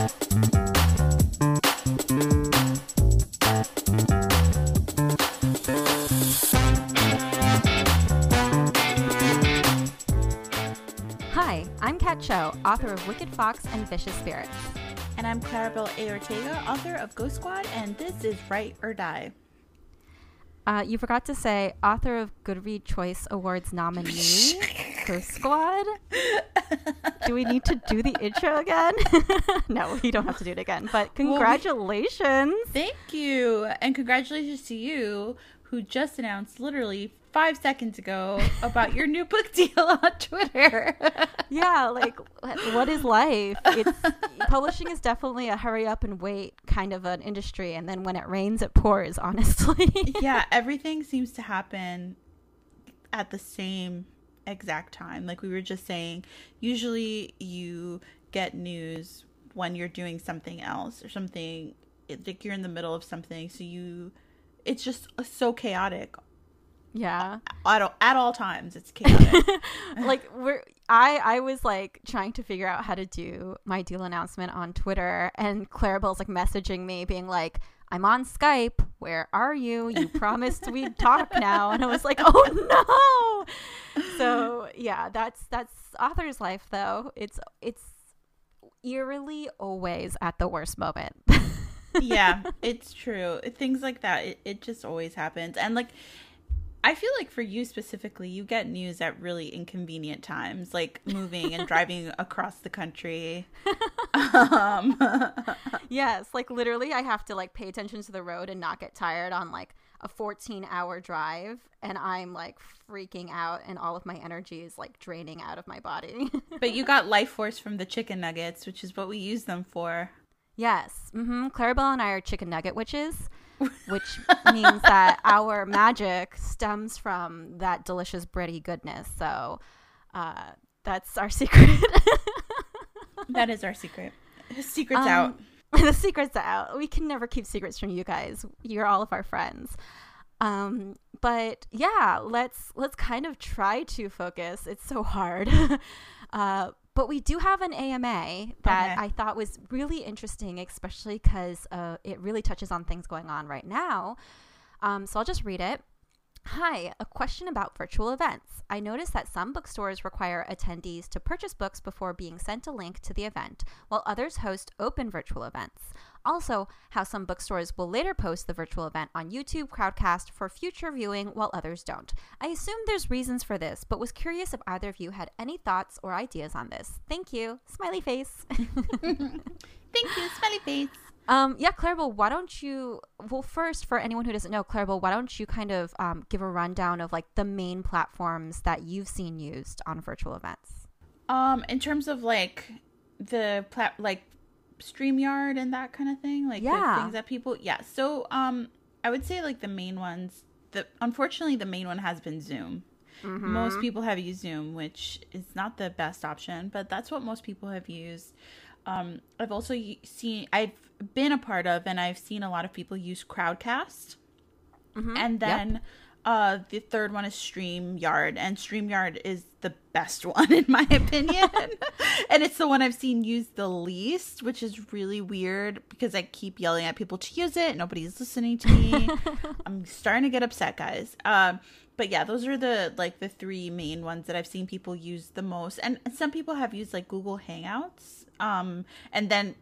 Hi, I'm Kat Cho, author of Wicked Fox and Vicious Spirits. And I'm Claribel A. Ortega, author of Ghost Squad, and this is Write or Die. Uh, you forgot to say author of Goodread Choice Awards nominee, Ghost Squad. do we need to do the intro again? no, we don't have to do it again. But congratulations! Well, we, thank you, and congratulations to you who just announced literally five seconds ago about your new book deal on Twitter. yeah, like what is life? It's publishing is definitely a hurry up and wait kind of an industry, and then when it rains, it pours. Honestly, yeah, everything seems to happen at the same exact time. Like we were just saying, usually you get news when you're doing something else or something like you're in the middle of something, so you it's just uh, so chaotic. Yeah. At all, at all times it's chaotic. Like we're i i was like trying to figure out how to do my deal announcement on twitter and claribel's like messaging me being like i'm on skype. Where are you? You promised we'd talk now. And i was like oh no. So yeah that's that's author's life though. It's it's eerily always at the worst moment. Yeah, it's true. Things like that, it, it just always happens. And like, I feel like for you specifically, you get news at really inconvenient times, like moving and driving across the country. Um. yes, like literally, I have to like pay attention to the road and not get tired on like a 14 hour drive, and I'm like freaking out, and all of my energy is like draining out of my body. but you got life force from the chicken nuggets, which is what we use them for. Yes. Mm-hmm. Claribel and I are chicken nugget witches, which means that our magic stems from that delicious bready goodness. So uh, that's our secret. that is our secret. The secret's um, out. the secret's out. We can never keep secrets from you guys. You're all of our friends. Um, but yeah, let's let's kind of try to focus. It's so hard. uh, but we do have an AMA that okay. I thought was really interesting, especially because uh, it really touches on things going on right now. Um, so I'll just read it. Hi, a question about virtual events. I noticed that some bookstores require attendees to purchase books before being sent a link to the event, while others host open virtual events. Also, how some bookstores will later post the virtual event on YouTube Crowdcast for future viewing while others don't. I assume there's reasons for this, but was curious if either of you had any thoughts or ideas on this. Thank you. Smiley face. Thank you, smiley face. Um, yeah, Claribel, why don't you? Well, first, for anyone who doesn't know, Claribel, why don't you kind of um, give a rundown of like the main platforms that you've seen used on virtual events? Um, in terms of like the plat, like StreamYard and that kind of thing, like yeah. things that people, yeah. So, um, I would say like the main ones. The unfortunately, the main one has been Zoom. Mm-hmm. Most people have used Zoom, which is not the best option, but that's what most people have used. Um, I've also seen, I've been a part of, and I've seen a lot of people use Crowdcast. Mm-hmm. And then yep. Uh, the third one is StreamYard, and StreamYard is the best one, in my opinion. and it's the one I've seen used the least, which is really weird because I keep yelling at people to use it. Nobody's listening to me. I'm starting to get upset, guys. Um, but yeah, those are the like the three main ones that I've seen people use the most. And some people have used like Google Hangouts um, and then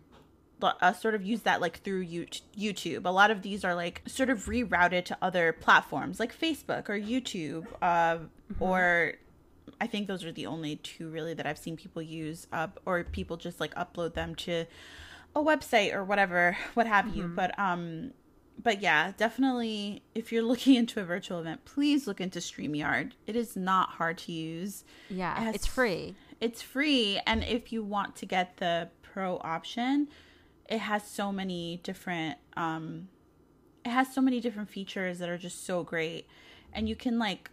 uh, sort of use that like through YouTube. A lot of these are like sort of rerouted to other platforms like Facebook or YouTube, uh, mm-hmm. or I think those are the only two really that I've seen people use, or people just like upload them to a website or whatever, what have mm-hmm. you. But um, but yeah, definitely if you're looking into a virtual event, please look into StreamYard. It is not hard to use. Yeah, it has, it's free. It's free, and if you want to get the pro option, it has so many different um it has so many different features that are just so great. And you can like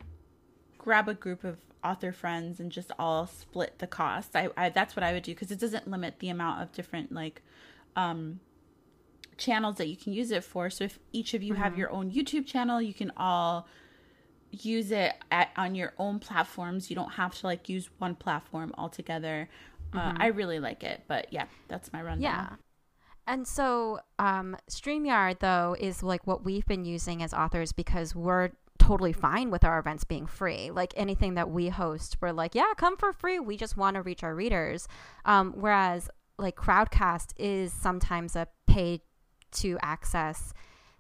grab a group of author friends and just all split the cost. I, I that's what I would do because it doesn't limit the amount of different like um channels that you can use it for. So if each of you mm-hmm. have your own YouTube channel, you can all use it at, on your own platforms. You don't have to like use one platform altogether. Uh, mm-hmm. I really like it, but yeah, that's my rundown. Yeah. And so, um, StreamYard, though, is like what we've been using as authors because we're totally fine with our events being free. Like anything that we host, we're like, yeah, come for free. We just want to reach our readers. Um, whereas, like, Crowdcast is sometimes a pay to access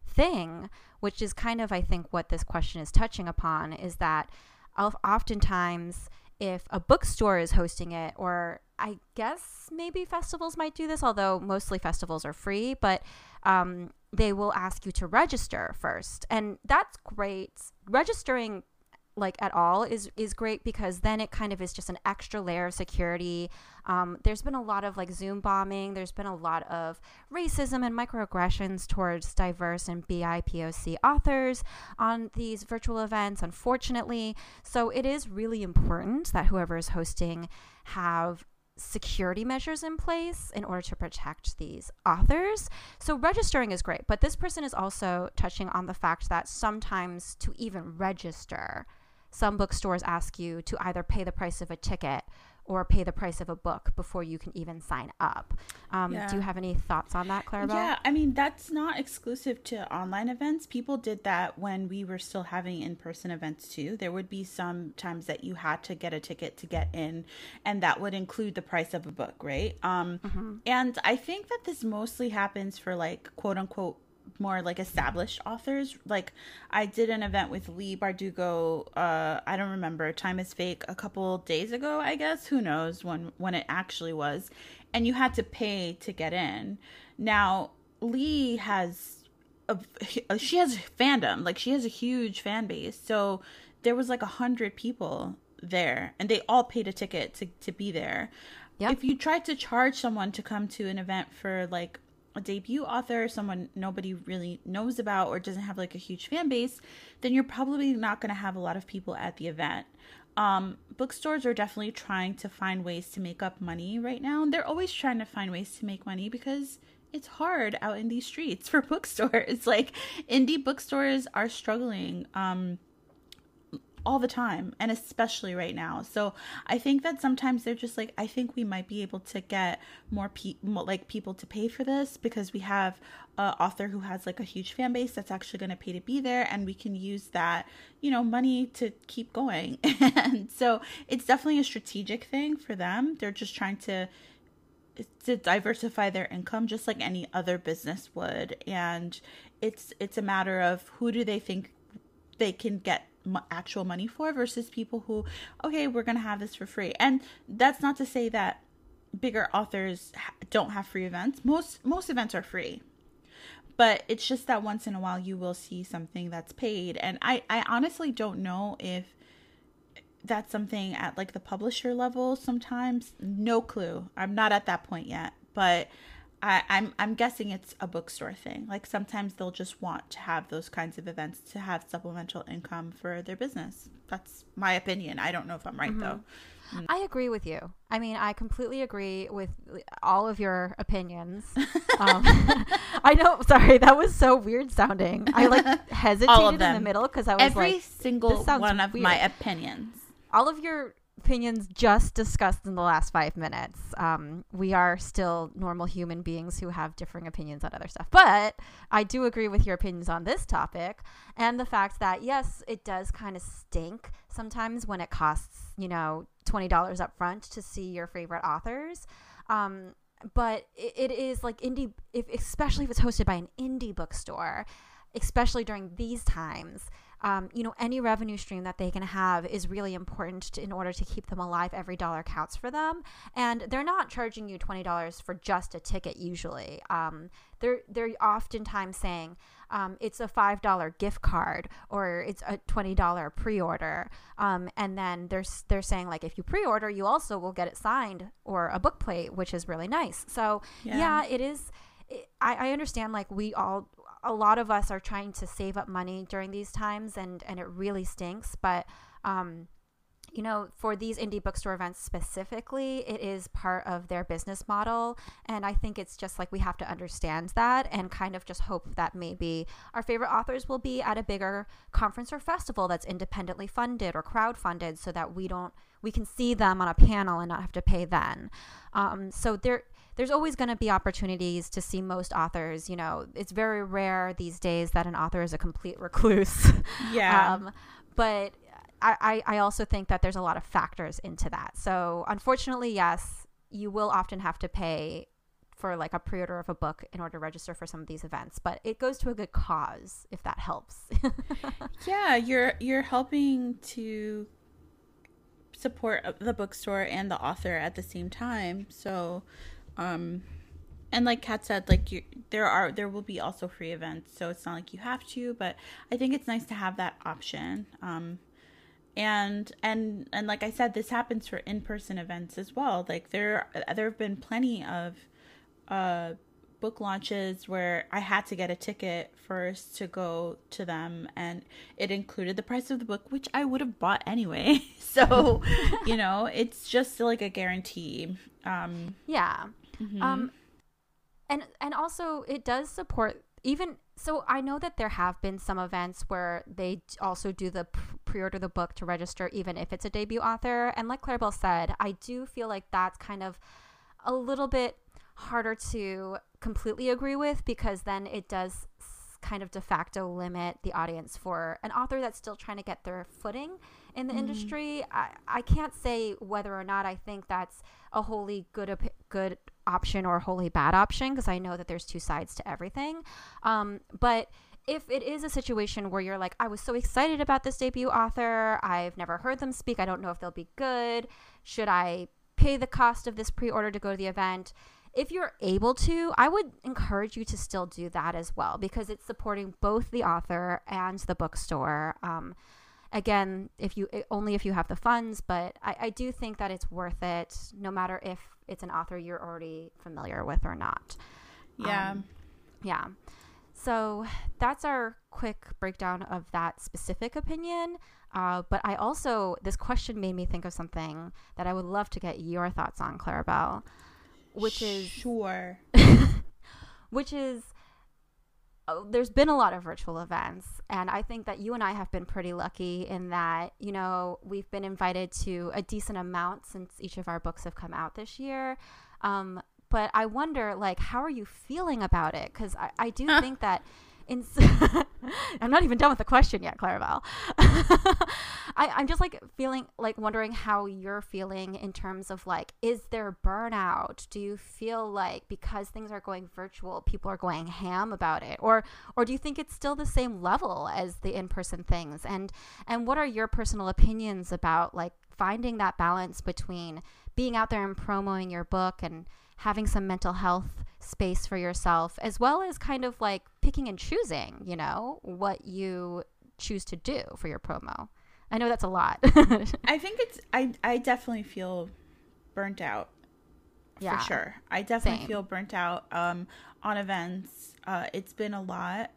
thing, which is kind of, I think, what this question is touching upon is that oftentimes if a bookstore is hosting it, or I guess maybe festivals might do this, although mostly festivals are free, but um, they will ask you to register first. And that's great. Registering like at all is is great because then it kind of is just an extra layer of security. Um, there's been a lot of like Zoom bombing. There's been a lot of racism and microaggressions towards diverse and BIPOC authors on these virtual events, unfortunately. So it is really important that whoever is hosting have security measures in place in order to protect these authors. So registering is great, but this person is also touching on the fact that sometimes to even register, some bookstores ask you to either pay the price of a ticket or pay the price of a book before you can even sign up. Um, yeah. Do you have any thoughts on that, Claribel? Yeah, I mean, that's not exclusive to online events. People did that when we were still having in person events too. There would be some times that you had to get a ticket to get in, and that would include the price of a book, right? Um, mm-hmm. And I think that this mostly happens for like quote unquote more like established authors. Like I did an event with Leigh Bardugo. Uh, I don't remember. Time is fake. A couple days ago, I guess. Who knows when when it actually was? And you had to pay to get in. Now Leigh has a, she has fandom. Like she has a huge fan base. So there was like a hundred people there, and they all paid a ticket to to be there. Yep. If you tried to charge someone to come to an event for like a debut author, someone nobody really knows about or doesn't have like a huge fan base, then you're probably not going to have a lot of people at the event. Um, bookstores are definitely trying to find ways to make up money right now. They're always trying to find ways to make money because it's hard out in these streets for bookstores. Like indie bookstores are struggling. Um, all the time and especially right now. So I think that sometimes they're just like I think we might be able to get more people like people to pay for this because we have an author who has like a huge fan base that's actually going to pay to be there and we can use that, you know, money to keep going. and so it's definitely a strategic thing for them. They're just trying to to diversify their income just like any other business would and it's it's a matter of who do they think they can get actual money for versus people who okay we're gonna have this for free. And that's not to say that bigger authors don't have free events. Most most events are free. But it's just that once in a while you will see something that's paid. And i i honestly don't know if that's something at like the publisher level sometimes. No clue. I'm not at that point yet. But I, I'm I'm guessing it's a bookstore thing. Like sometimes they'll just want to have those kinds of events to have supplemental income for their business. That's my opinion. I don't know if I'm right mm-hmm. though. I agree with you. I mean, I completely agree with all of your opinions. um, I know. Sorry, that was so weird sounding. I like hesitated in the middle because I was every like, single one of weird. my opinions. All of your opinions just discussed in the last five minutes. Um, we are still normal human beings who have differing opinions on other stuff. But I do agree with your opinions on this topic and the fact that, yes, it does kind of stink sometimes when it costs, you know, $20 up front to see your favorite authors. Um, but it, it is like indie, if, especially if it's hosted by an indie bookstore, especially during these times um, you know, any revenue stream that they can have is really important to, in order to keep them alive. Every dollar counts for them, and they're not charging you twenty dollars for just a ticket. Usually, um, they're they're oftentimes saying um, it's a five dollar gift card or it's a twenty dollar pre order, um, and then they're they're saying like if you pre order, you also will get it signed or a book plate, which is really nice. So yeah, yeah it is. I, I understand like we all a lot of us are trying to save up money during these times and and it really stinks but um you know, for these indie bookstore events specifically, it is part of their business model. And I think it's just like we have to understand that and kind of just hope that maybe our favorite authors will be at a bigger conference or festival that's independently funded or crowd funded so that we don't, we can see them on a panel and not have to pay then. Um, so there, there's always going to be opportunities to see most authors. You know, it's very rare these days that an author is a complete recluse. Yeah. um, but I, I also think that there's a lot of factors into that. So unfortunately, yes, you will often have to pay for like a pre-order of a book in order to register for some of these events but it goes to a good cause if that helps yeah you're you're helping to support the bookstore and the author at the same time so um and like kat said like you there are there will be also free events so it's not like you have to but i think it's nice to have that option. Um and and and like i said this happens for in-person events as well. Like there there have been plenty of uh book launches where i had to get a ticket first to go to them and it included the price of the book which i would have bought anyway. So you know it's just like a guarantee. Um yeah mm-hmm. um and and also it does support even so i know that there have been some events where they also do the pre-order the book to register even if it's a debut author and like claribel said i do feel like that's kind of a little bit harder to completely agree with because then it does kind of de facto limit the audience for an author that's still trying to get their footing in the mm. industry. I, I can't say whether or not I think that's a wholly good good option or wholly bad option because I know that there's two sides to everything. Um, but if it is a situation where you're like, I was so excited about this debut author, I've never heard them speak, I don't know if they'll be good. Should I pay the cost of this pre order to go to the event? if you're able to, I would encourage you to still do that as well because it's supporting both the author and the bookstore. Um, again, if you only if you have the funds, but I, I do think that it's worth it, no matter if it's an author you're already familiar with or not. Yeah, um, yeah. So that's our quick breakdown of that specific opinion. Uh, but I also, this question made me think of something that I would love to get your thoughts on, Claribel which is sure which is there's been a lot of virtual events and i think that you and i have been pretty lucky in that you know we've been invited to a decent amount since each of our books have come out this year. Um, but i wonder like how are you feeling about it? Because I, I do think that I'm not even done with the question yet, Claribel. I, I'm just like feeling like wondering how you're feeling in terms of like, is there burnout? Do you feel like because things are going virtual, people are going ham about it, or or do you think it's still the same level as the in-person things? And and what are your personal opinions about like finding that balance between being out there and promoting your book and having some mental health space for yourself, as well as kind of like picking and choosing, you know, what you choose to do for your promo. I know that's a lot. I think it's I I definitely feel burnt out. Yeah. For sure. I definitely Same. feel burnt out um on events. Uh it's been a lot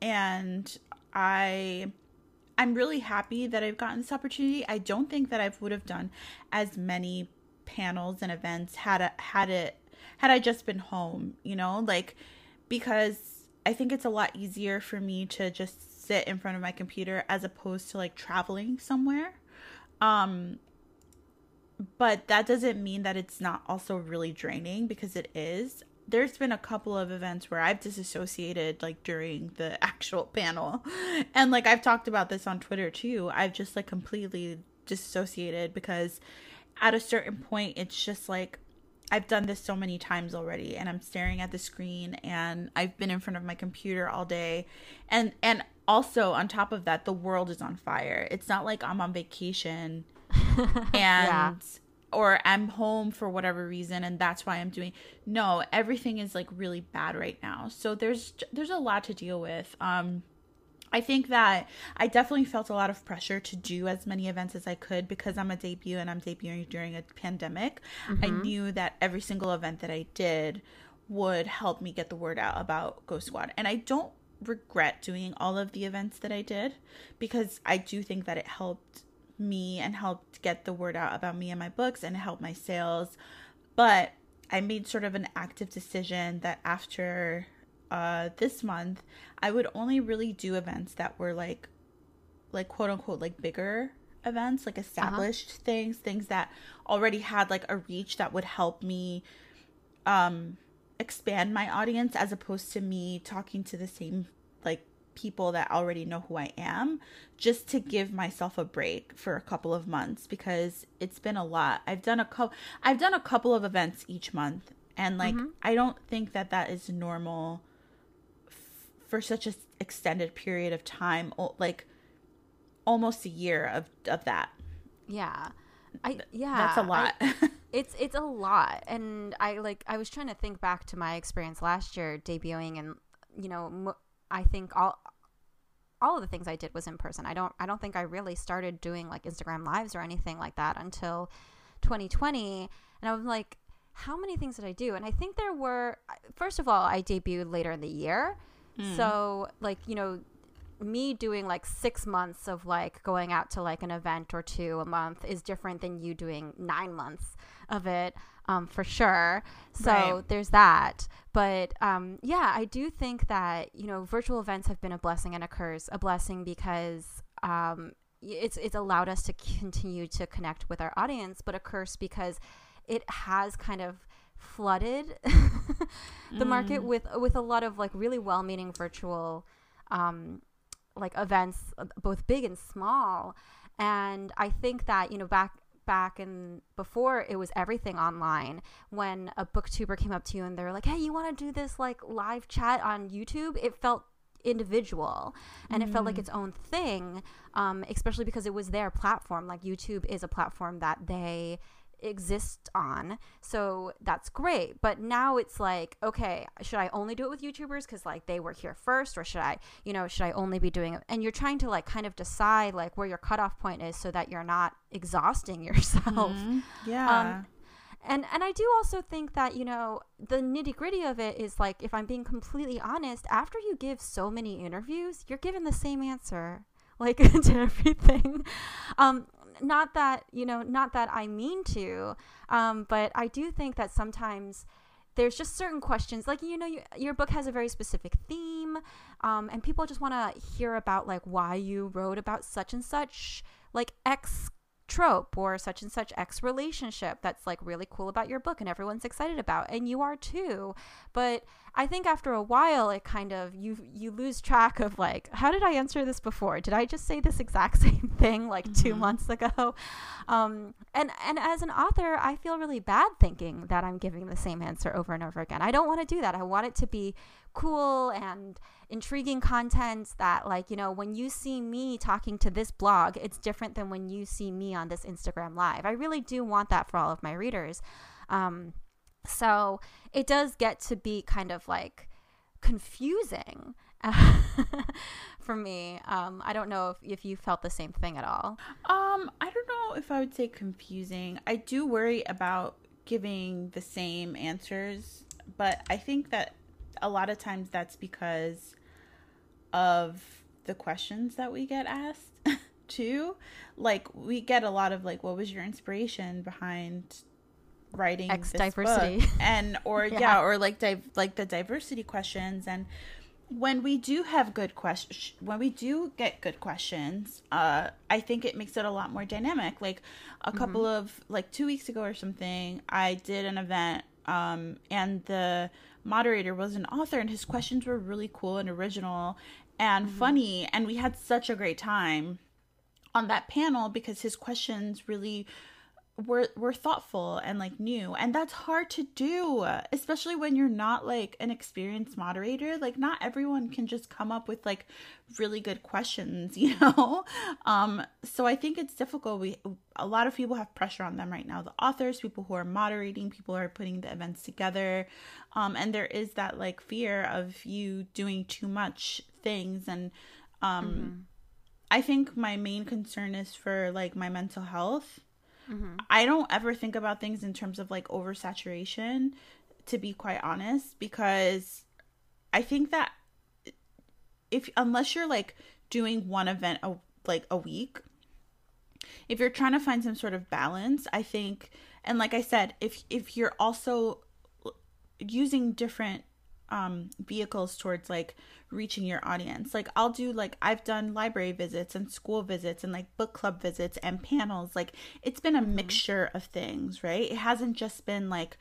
and I I'm really happy that I've gotten this opportunity. I don't think that I would have done as many panels and events had a, had it had I just been home, you know, like because I think it's a lot easier for me to just sit in front of my computer as opposed to like traveling somewhere. Um but that doesn't mean that it's not also really draining because it is. There's been a couple of events where I've disassociated like during the actual panel. And like I've talked about this on Twitter too. I've just like completely disassociated because at a certain point it's just like I've done this so many times already and I'm staring at the screen and I've been in front of my computer all day and and also on top of that the world is on fire. It's not like I'm on vacation and yeah. or I'm home for whatever reason and that's why I'm doing No, everything is like really bad right now. So there's there's a lot to deal with. Um I think that I definitely felt a lot of pressure to do as many events as I could because I'm a debut and I'm debuting during a pandemic. Mm-hmm. I knew that every single event that I did would help me get the word out about Ghost Squad. And I don't regret doing all of the events that I did because I do think that it helped me and helped get the word out about me and my books and help my sales. But I made sort of an active decision that after uh, this month, I would only really do events that were like, like quote unquote, like bigger events, like established uh-huh. things, things that already had like a reach that would help me um expand my audience as opposed to me talking to the same like people that already know who I am just to give myself a break for a couple of months because it's been a lot. I've done a couple I've done a couple of events each month and like mm-hmm. I don't think that that is normal for such an extended period of time like almost a year of of that. Yeah. I yeah. That's a lot. I, it's it's a lot and I like I was trying to think back to my experience last year debuting and you know I think all all of the things I did was in person. I don't I don't think I really started doing like Instagram lives or anything like that until 2020 and I was like how many things did I do? And I think there were first of all I debuted later in the year. Mm. So like, you know, me doing like 6 months of like going out to like an event or two a month is different than you doing 9 months of it um, for sure. So right. there's that. But um, yeah, I do think that you know virtual events have been a blessing and a curse. A blessing because um, it's it's allowed us to continue to connect with our audience, but a curse because it has kind of flooded the mm. market with with a lot of like really well-meaning virtual um, like events, uh, both big and small. And I think that you know back back and before it was everything online when a booktuber came up to you and they're like hey you want to do this like live chat on youtube it felt individual and mm. it felt like mm. its own thing um, especially because it was their platform like youtube is a platform that they exist on. So that's great. But now it's like, okay, should I only do it with YouTubers because like they were here first, or should I, you know, should I only be doing it? And you're trying to like kind of decide like where your cutoff point is so that you're not exhausting yourself. Mm-hmm. Yeah. Um, and and I do also think that you know the nitty gritty of it is like if I'm being completely honest, after you give so many interviews, you're given the same answer like to everything. Um, not that you know not that i mean to um, but i do think that sometimes there's just certain questions like you know you, your book has a very specific theme um, and people just want to hear about like why you wrote about such and such like x trope or such and such X relationship that's like really cool about your book and everyone's excited about and you are too. But I think after a while it kind of you you lose track of like how did I answer this before? Did I just say this exact same thing like mm-hmm. 2 months ago? Um and and as an author I feel really bad thinking that I'm giving the same answer over and over again. I don't want to do that. I want it to be cool and intriguing content that like you know when you see me talking to this blog it's different than when you see me on this instagram live. I really do want that for all of my readers. Um, so it does get to be kind of like confusing for me. Um, i don't know if, if you felt the same thing at all. Um i don't know if i would say confusing. I do worry about giving the same answers but i think that a lot of times that's because of the questions that we get asked too. Like we get a lot of like, what was your inspiration behind writing X diversity and or yeah. yeah. or like like the diversity questions and when we do have good questions when we do get good questions uh i think it makes it a lot more dynamic like a couple mm-hmm. of like two weeks ago or something i did an event um and the moderator was an author and his questions were really cool and original and mm-hmm. funny and we had such a great time on that panel because his questions really were were thoughtful and like new. And that's hard to do especially when you're not like an experienced moderator. Like not everyone can just come up with like really good questions you know? Um so i think it's difficult. We a lot of people have pressure on them right now. The authors people who are moderating people who are putting the events together. Um and there is that like fear of you doing too much things. And um mm-hmm. i think my main concern is for like my mental health Mm-hmm. I don't ever think about things in terms of like oversaturation, to be quite honest, because I think that if unless you're like doing one event a, like a week, if you're trying to find some sort of balance, I think, and like I said, if if you're also using different um vehicles towards like reaching your audience like i'll do like i've done library visits and school visits and like book club visits and panels like it's been a mm-hmm. mixture of things right it hasn't just been like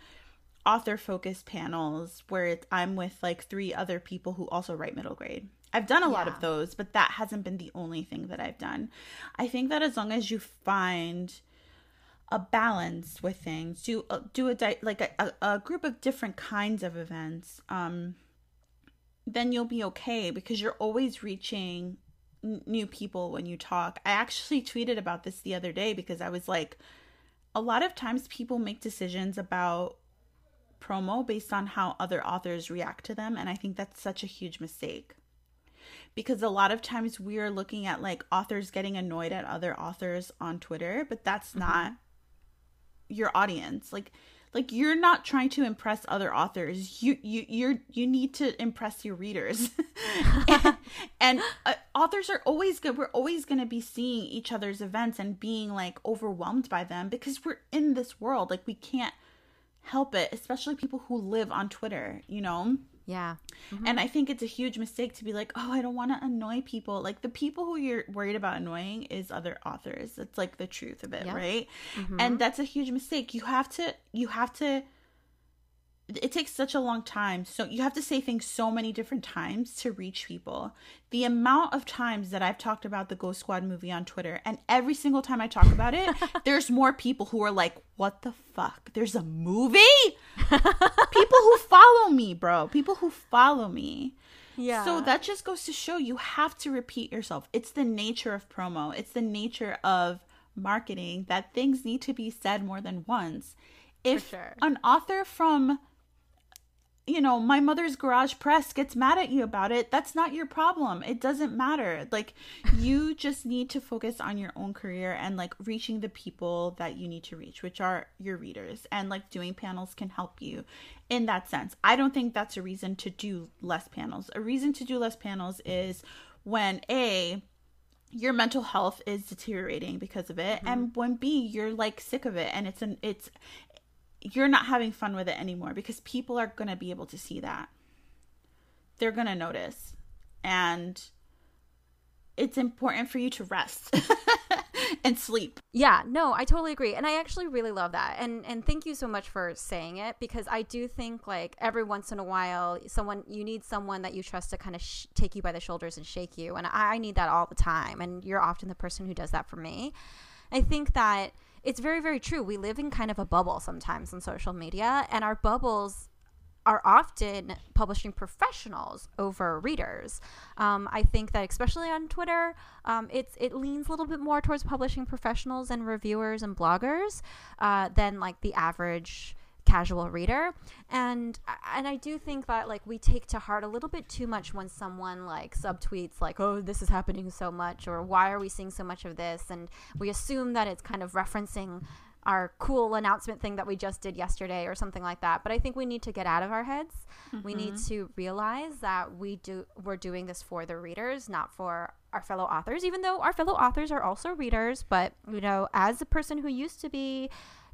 author focused panels where I'm with like three other people who also write middle grade. I've done a yeah. lot of those, but that hasn't been the only thing that I've done. I think that as long as you find a balance with things, do uh, do a di- like a, a, a, group of different kinds of events, um, then you'll be okay because you're always reaching n- new people when you talk. I actually tweeted about this the other day because I was like, a lot of times people make decisions about promo based on how other authors react to them, and I think that's such a huge mistake because a lot of times we are looking at like authors getting annoyed at other authors on Twitter, but that's mm-hmm. not your audience. Like like you're not trying to impress other authors. You you you're you need to impress your readers. and, and uh, authors are always good. We're always going to be seeing each other's events and being like overwhelmed by them because we're in this world. Like we can't help it, especially people who live on Twitter, you know? Yeah. Mm-hmm. And I think it's a huge mistake to be like, oh, I don't want to annoy people. Like the people who you're worried about annoying is other authors. That's like the truth of it, yeah. right? Mm-hmm. And that's a huge mistake. You have to, you have to it takes such a long time. So you have to say things so many different times to reach people. The amount of times that I've talked about the Ghost Squad movie on Twitter, and every single time I talk about it, there's more people who are like, "What the fuck? There's a movie?" people who follow me, bro. People who follow me. Yeah. So that just goes to show you have to repeat yourself. It's the nature of promo. It's the nature of marketing that things need to be said more than once. If sure. an author from you know, my mother's garage press gets mad at you about it, that's not your problem. It doesn't matter. Like, you just need to focus on your own career and like reaching the people that you need to reach, which are your readers. And like doing panels can help you in that sense. I don't think that's a reason to do less panels. A reason to do less panels is when A, your mental health is deteriorating because of it mm-hmm. and when b you're like sick of it and it's an it's you're not having fun with it anymore because people are going to be able to see that. They're going to notice. And it's important for you to rest and sleep. Yeah, no, I totally agree. And I actually really love that. And and thank you so much for saying it because I do think like every once in a while someone you need someone that you trust to kind of sh- take you by the shoulders and shake you and I need that all the time and you're often the person who does that for me. I think that it's very, very true. We live in kind of a bubble sometimes on social media, and our bubbles are often publishing professionals over readers. Um, I think that especially on Twitter, um, it's it leans a little bit more towards publishing professionals and reviewers and bloggers uh, than like the average casual reader and and i do think that like we take to heart a little bit too much when someone like subtweets like oh this is happening so much or why are we seeing so much of this and we assume that it's kind of referencing our cool announcement thing that we just did yesterday or something like that but i think we need to get out of our heads mm-hmm. we need mm-hmm. to realize that we do we're doing this for the readers not for our fellow authors even though our fellow authors are also readers but you know as a person who used to be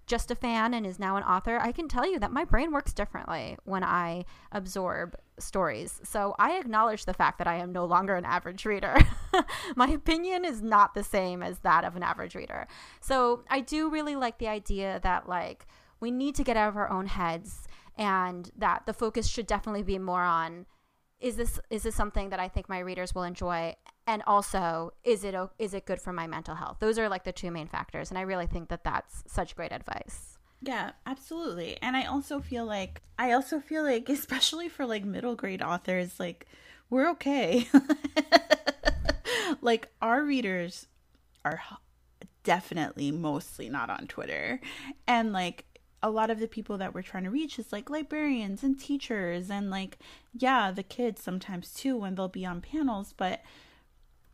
just a fan and is now an author, I can tell you that my brain works differently when I absorb stories. So I acknowledge the fact that I am no longer an average reader. my opinion is not the same as that of an average reader. So I do really like the idea that, like, we need to get out of our own heads and that the focus should definitely be more on is this is this something that I think my readers will enjoy and also is it is it good for my mental health? Those are like the two main factors and i really think that that's such great advice. Yeah absolutely. And i also feel like i also feel like especially for like middle grade authors like we're okay. Like our readers are definitely mostly not on twitter. And like a lot of the people that we're trying to reach is like librarians and teachers and like yeah the kids sometimes too when they'll be on panels but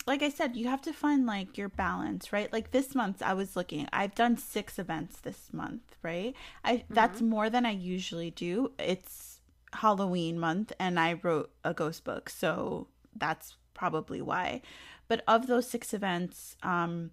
like I said, you have to find like your balance, right? Like this month I was looking, I've done 6 events this month, right? I mm-hmm. that's more than I usually do. It's Halloween month and I wrote a ghost book, so that's probably why. But of those 6 events, um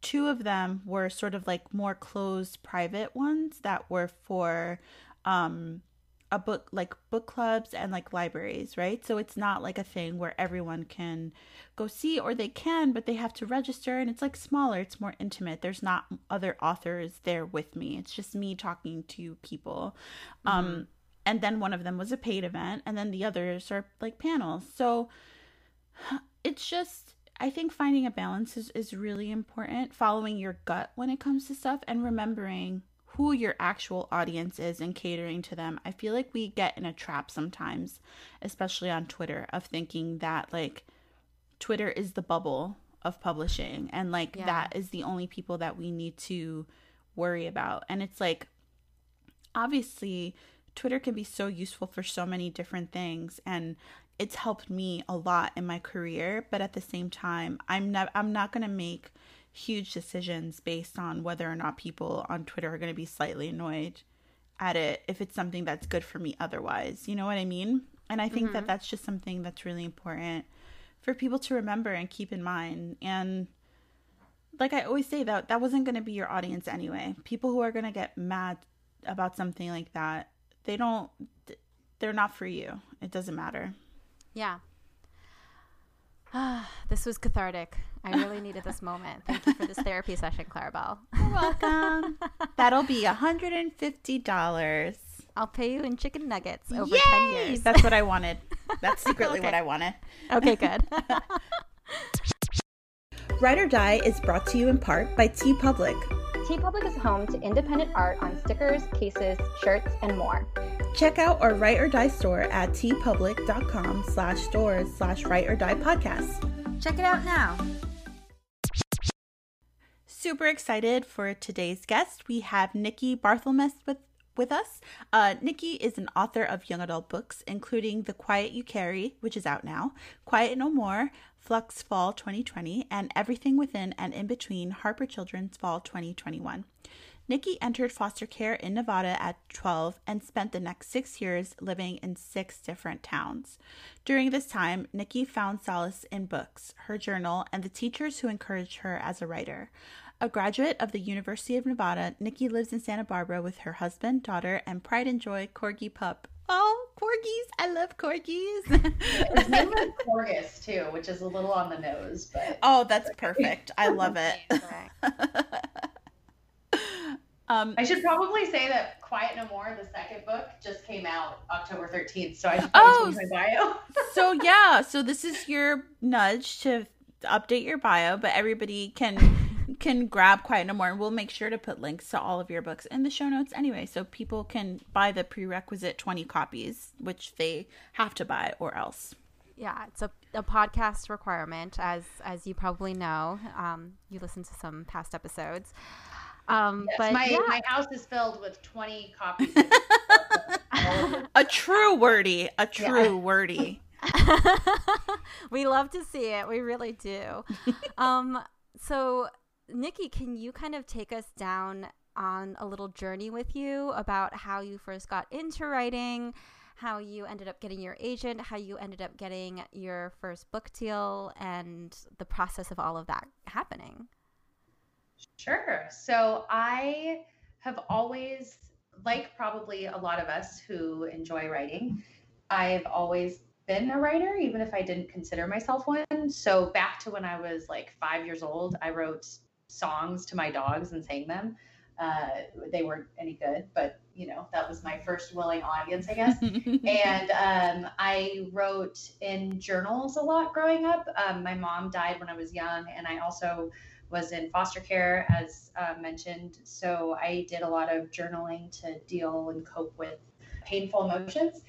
two of them were sort of like more closed private ones that were for um a book like book clubs and like libraries, right? So it's not like a thing where everyone can go see or they can, but they have to register and it's like smaller, it's more intimate. There's not other authors there with me. It's just me talking to people. Mm-hmm. Um and then one of them was a paid event and then the others are like panels. So it's just I think finding a balance is, is really important, following your gut when it comes to stuff and remembering who your actual audience is and catering to them. I feel like we get in a trap sometimes, especially on Twitter, of thinking that like Twitter is the bubble of publishing and like yeah. that is the only people that we need to worry about. And it's like obviously Twitter can be so useful for so many different things and it's helped me a lot in my career, but at the same time, I'm not I'm not going to make huge decisions based on whether or not people on Twitter are going to be slightly annoyed at it if it's something that's good for me otherwise. You know what I mean? And I think mm-hmm. that that's just something that's really important for people to remember and keep in mind. And like I always say that that wasn't going to be your audience anyway. People who are going to get mad about something like that, they don't they're not for you. It doesn't matter. Yeah. this was cathartic. I really needed this moment. Thank you for this therapy session, Claribel. You're welcome. That'll be $150. I'll pay you in chicken nuggets over Yay! 10 years. That's what I wanted. That's secretly okay. what I wanted. Okay, good. Write or Die is brought to you in part by TeePublic. TeePublic is home to independent art on stickers, cases, shirts, and more. Check out our Write or Die store at teepublic.com slash stores slash Write or Die podcast. Check it out now. Super excited for today's guest. We have Nikki Barthelmess with with us. Uh, Nikki is an author of young adult books, including The Quiet You Carry, which is out now, Quiet No More, Flux Fall 2020, and Everything Within and In Between Harper Children's Fall 2021. Nikki entered foster care in Nevada at 12 and spent the next six years living in six different towns. During this time, Nikki found solace in books, her journal, and the teachers who encouraged her as a writer. A graduate of the University of Nevada, Nikki lives in Santa Barbara with her husband, daughter, and pride and joy corgi pup. Oh, corgis! I love corgis. His name is Corgus too, which is a little on the nose, but oh, that's perfect. I love it. um, I should probably say that Quiet No More, the second book, just came out October thirteenth, so I should oh, change my bio. so yeah, so this is your nudge to update your bio, but everybody can can grab Quiet No More, and we'll make sure to put links to all of your books in the show notes anyway, so people can buy the prerequisite 20 copies, which they have to buy or else. Yeah, it's a, a podcast requirement, as as you probably know. Um, you listen to some past episodes. Um, yes, but my, yeah. my house is filled with 20 copies. a true wordy, a true yeah. wordy. we love to see it. We really do. um, so Nikki, can you kind of take us down on a little journey with you about how you first got into writing, how you ended up getting your agent, how you ended up getting your first book deal, and the process of all of that happening? Sure. So I have always, like probably a lot of us who enjoy writing, I've always been a writer, even if I didn't consider myself one. So back to when I was like five years old, I wrote songs to my dogs and sang them. Uh, they weren't any good, but you know that was my first willing audience, I guess. and um, I wrote in journals a lot growing up. Um, my mom died when I was young, and I also was in foster care, as uh, mentioned. So I did a lot of journaling to deal and cope with painful emotions.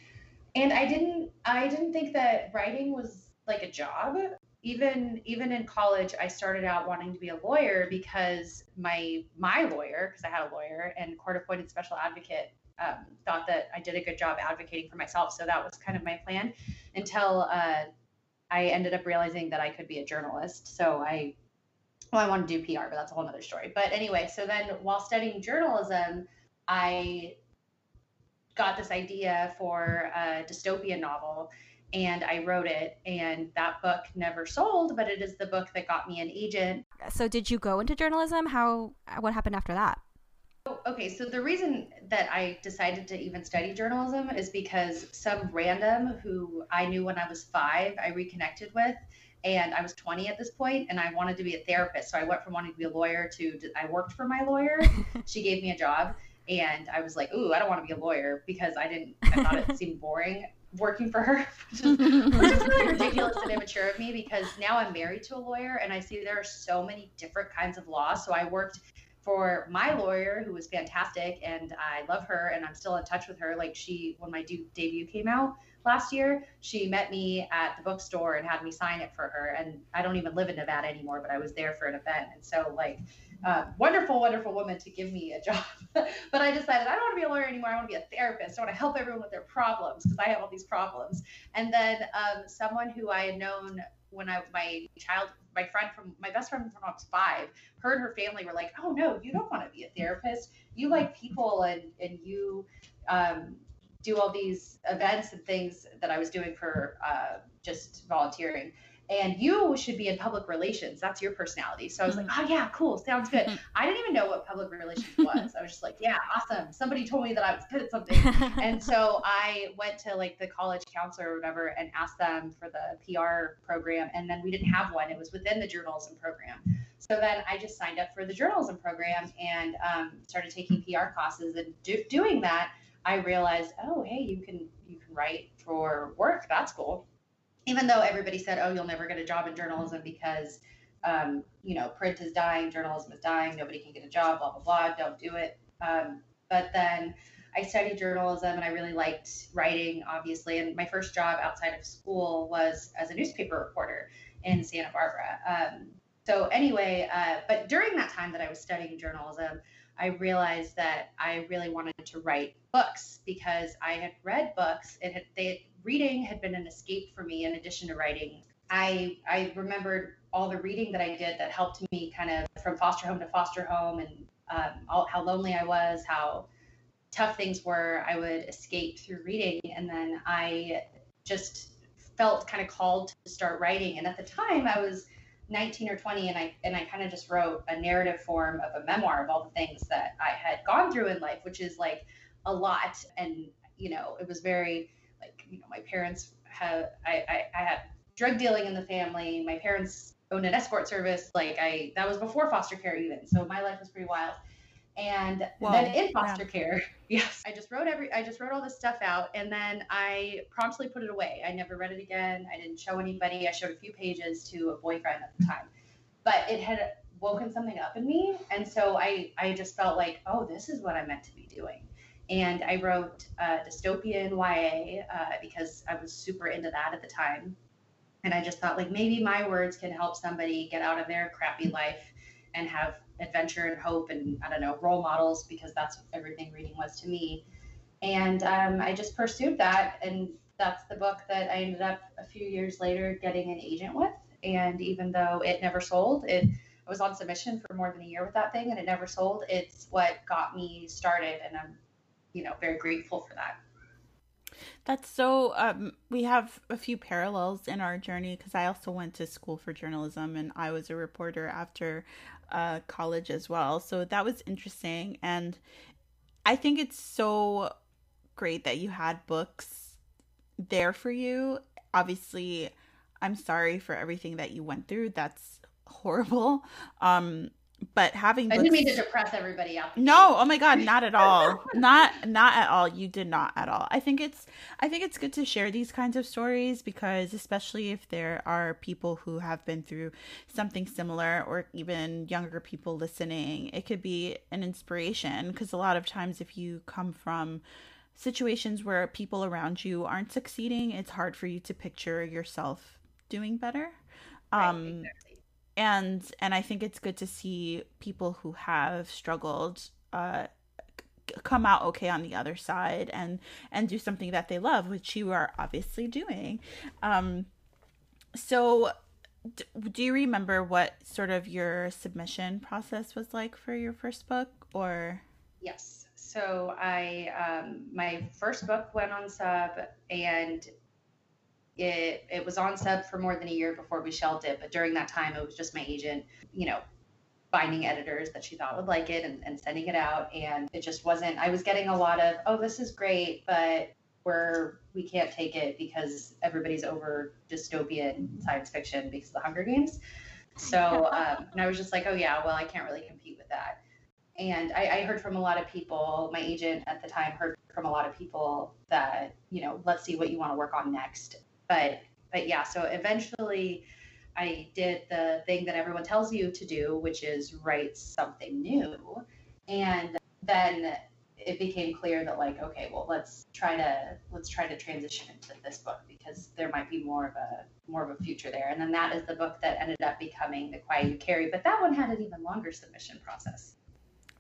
And I didn't, I didn't think that writing was like a job even even in college i started out wanting to be a lawyer because my my lawyer because i had a lawyer and court appointed special advocate um, thought that i did a good job advocating for myself. So that was kind of my plan until uh, i ended up realizing that i could be a journalist. So i well i want to do pr but that's a whole other story. But anyway so then while studying journalism i got this idea for a dystopian novel and I wrote it and that book never sold but it is the book that got me an agent. So did you go into journalism? How what happened after that? Okay, so the reason that I decided to even study journalism is because some random who I knew when I was five, I reconnected with. And I was 20 at this point, and I wanted to be a therapist. So I went from wanting to be a lawyer to I worked for my lawyer. she gave me a job, and I was like, "Ooh, I don't want to be a lawyer because I didn't. I thought it seemed boring working for her, which is, which is really ridiculous and immature of me because now I'm married to a lawyer and I see there are so many different kinds of law. So I worked for my lawyer who was fantastic and I love her and I'm still in touch with her. Like she, when my de- debut came out last year, she met me at the bookstore and had me sign it for her. And I don't even live in Nevada anymore, but I was there for an event. And so like, wonderful, wonderful woman to give me a job. but I decided I don't want to be a lawyer anymore. I want to be a therapist. I want to help everyone with their problems because I have all these problems. And then um, someone who I had known when I my child my friend from my best friend from I was five, her and her family were like, "Oh no, you don't want to be a therapist. You like people and and you um, do all these events and things that I was doing for uh, just volunteering." And you should be in public relations. That's your personality. So I was like, mm-hmm. oh yeah, cool, sounds good. I didn't even know what public relations was. I was just like, yeah, awesome. Somebody told me that I was good at something, and so I went to like the college counselor or whatever and asked them for the PR program, and then we didn't have one. It was within the journalism program. So then I just signed up for the journalism program and um, started taking PR classes. And do, doing that, I realized, oh hey, you can you can write for work. That's cool even though everybody said, "Oh, you'll never get a job in journalism because, um, you know, print is dying, journalism is dying, nobody can get a job, blah blah blah, don't do it." Um, but then I studied journalism and I really liked writing, obviously. And my first job outside of school was as a newspaper reporter in Santa Barbara. Um, so anyway, uh, but during that time that I was studying journalism, I realized that I really wanted to write books because I had read books. It had they reading had been an escape for me in addition to writing. I I remembered all the reading that I did that helped me kind of from foster home to foster home and um, all, how lonely I was, how tough things were. I would escape through reading, and then I just felt kind of called to start writing. And at the time, I was 19 or 20, and I and I kind of just wrote a narrative form of a memoir of all the things that I had gone through in life, which is like a lot. And you know, it was very like you know my parents have I, I, I had drug dealing in the family. My parents owned an escort service. Like i that was before foster care even. So my life was pretty wild. And Whoa, then in foster yeah. care yes i just wrote every i just wrote all this stuff out. And then i promptly put it away. I never read it again. I didn't show anybody. I showed a few pages to a boyfriend at the time. But it had woken something up in me. And so i i just felt like oh this is what i'm meant to be doing and I wrote uh, dystopian YA uh, because I was super into that at the time. And I just thought, like, maybe my words can help somebody get out of their crappy life and have adventure and hope and, I don't know, role models because that's everything reading was to me. And um, I just pursued that. And that's the book that I ended up a few years later getting an agent with. And even though it never sold, it I was on submission for more than a year with that thing and it never sold. It's what got me started. And I'm you know very grateful for that. That's so um, we have a few parallels in our journey because i also went to school for journalism and i was a reporter after uh, college as well. So that was interesting. And i think it's so great that you had books there for you. Obviously i'm sorry for everything that you went through. That's horrible. Um but having I didn't mean to depress everybody out. No, oh my god, not at all. not not at all. You did not at all. I think it's I think it's good to share these kinds of stories because especially if there are people who have been through something similar or even younger people listening, it could be an inspiration because a lot of times if you come from situations where people around you aren't succeeding, it's hard for you to picture yourself doing better. Um exactly and and I think it's good to see people who have struggled uh, come out okay on the other side and and do something that they love, which you are obviously doing. Um, so, do you remember what sort of your submission process was like for your first book, or? Yes. So I um, my first book went on sub, and it, it was on sub for more than a year before we shelved it, but during that time, it was just my agent, you know, finding editors that she thought would like it and, and sending it out. And it just wasn't, I was getting a lot of, oh, this is great, but we're, we can't take it because everybody's over dystopian science fiction because of the Hunger Games. So, um, and I was just like, oh, yeah, well, I can't really compete with that. And I, I heard from a lot of people, my agent at the time heard from a lot of people that, you know, let's see what you want to work on next. But, but yeah, so eventually, I did the thing that everyone tells you to do, which is write something new. And then it became clear that like, okay, well let's try to let's try to transition into this book because there might be more of a more of a future there. And then that is the book that ended up becoming The Quiet You Carry. But that one had an even longer submission process.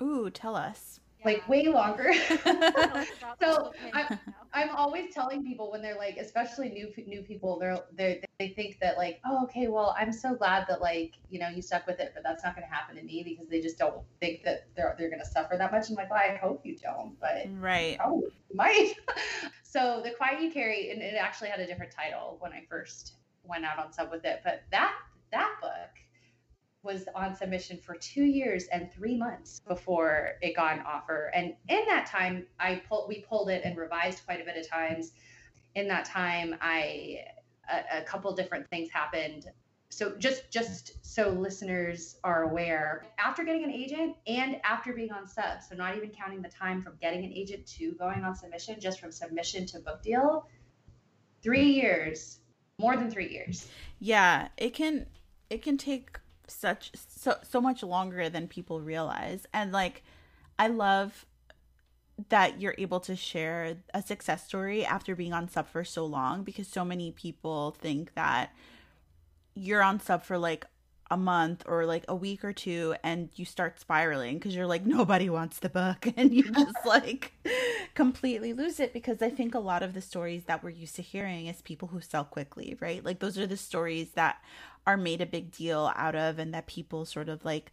Ooh, tell us like way longer. so I'm, I'm always telling people when they're like, especially new new people, they're they they think that like, oh, okay, well, I'm so glad that like you know you stuck with it, but that's not going to happen to me because they just don't think that they're they're going to suffer that much. I'm like, well, I hope you don't, but right, oh, you might. so the quiet you carry, and it actually had a different title when I first went out on sub with it, but that that book was on submission for two years and three months before it got an offer. And in that time, I pulled we pulled it and revised quite a bit of times. In that time, I a, a couple different things happened. So just just so listeners are aware, after getting an agent and after being on sub, so not even counting the time from getting an agent to going on submission, just from submission to book deal, three years, more than three years. Yeah, it can it can take such so so much longer than people realize. And like i love that you're able to share a success story after being on sub for so long because so many people think that you're on sub for like a month or like a week or two and you start spiraling because you're like nobody wants the book. And you just like completely lose it. Because i think a lot of the stories that we're used to hearing is people who sell quickly right? Like those are the stories that are made a big deal out of and that people sort of like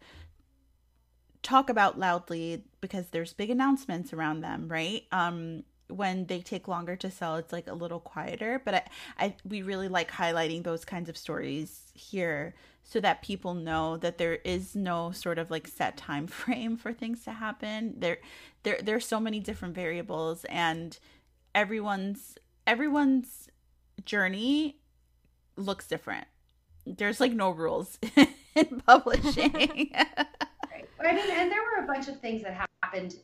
talk about loudly because there's big announcements around them, right? Um when they take longer to sell it's like a little quieter but I, I we really like highlighting those kinds of stories here so that people know that there is no sort of like set time frame for things to happen there there there's so many different variables and everyone's everyone's journey looks different there's like no rules in publishing. right. I mean, and there were a bunch of things that happened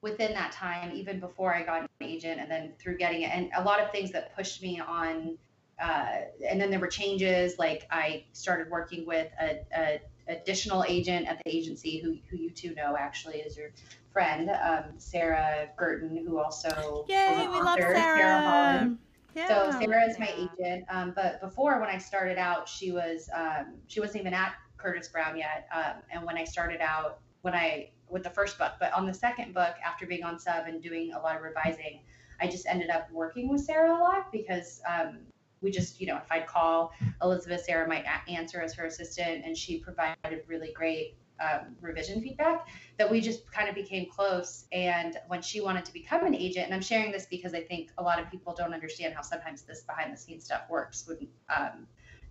within that time, even before I got an agent, and then through getting it, and a lot of things that pushed me on. Uh, and then there were changes. Like I started working with a, a additional agent at the agency, who who you two know actually is your friend, um, Sarah Girton, who also Yay, we author, love Sarah. Sarah Holland. Yeah, so Sarah is my agent. Um, but before, when I started out, she was um, she wasn't even at Curtis Brown yet. Um, and when I started out, when I with the first book, but on the second book, after being on sub and doing a lot of revising, I just ended up working with Sarah a lot because um, we just, you know, if I'd call Elizabeth, Sarah might answer as her assistant, and she provided really great um, revision feedback that we just kind of became close. And when she wanted to become an agent, and I'm sharing this because I think a lot of people don't understand how sometimes this behind the scenes stuff works with, um,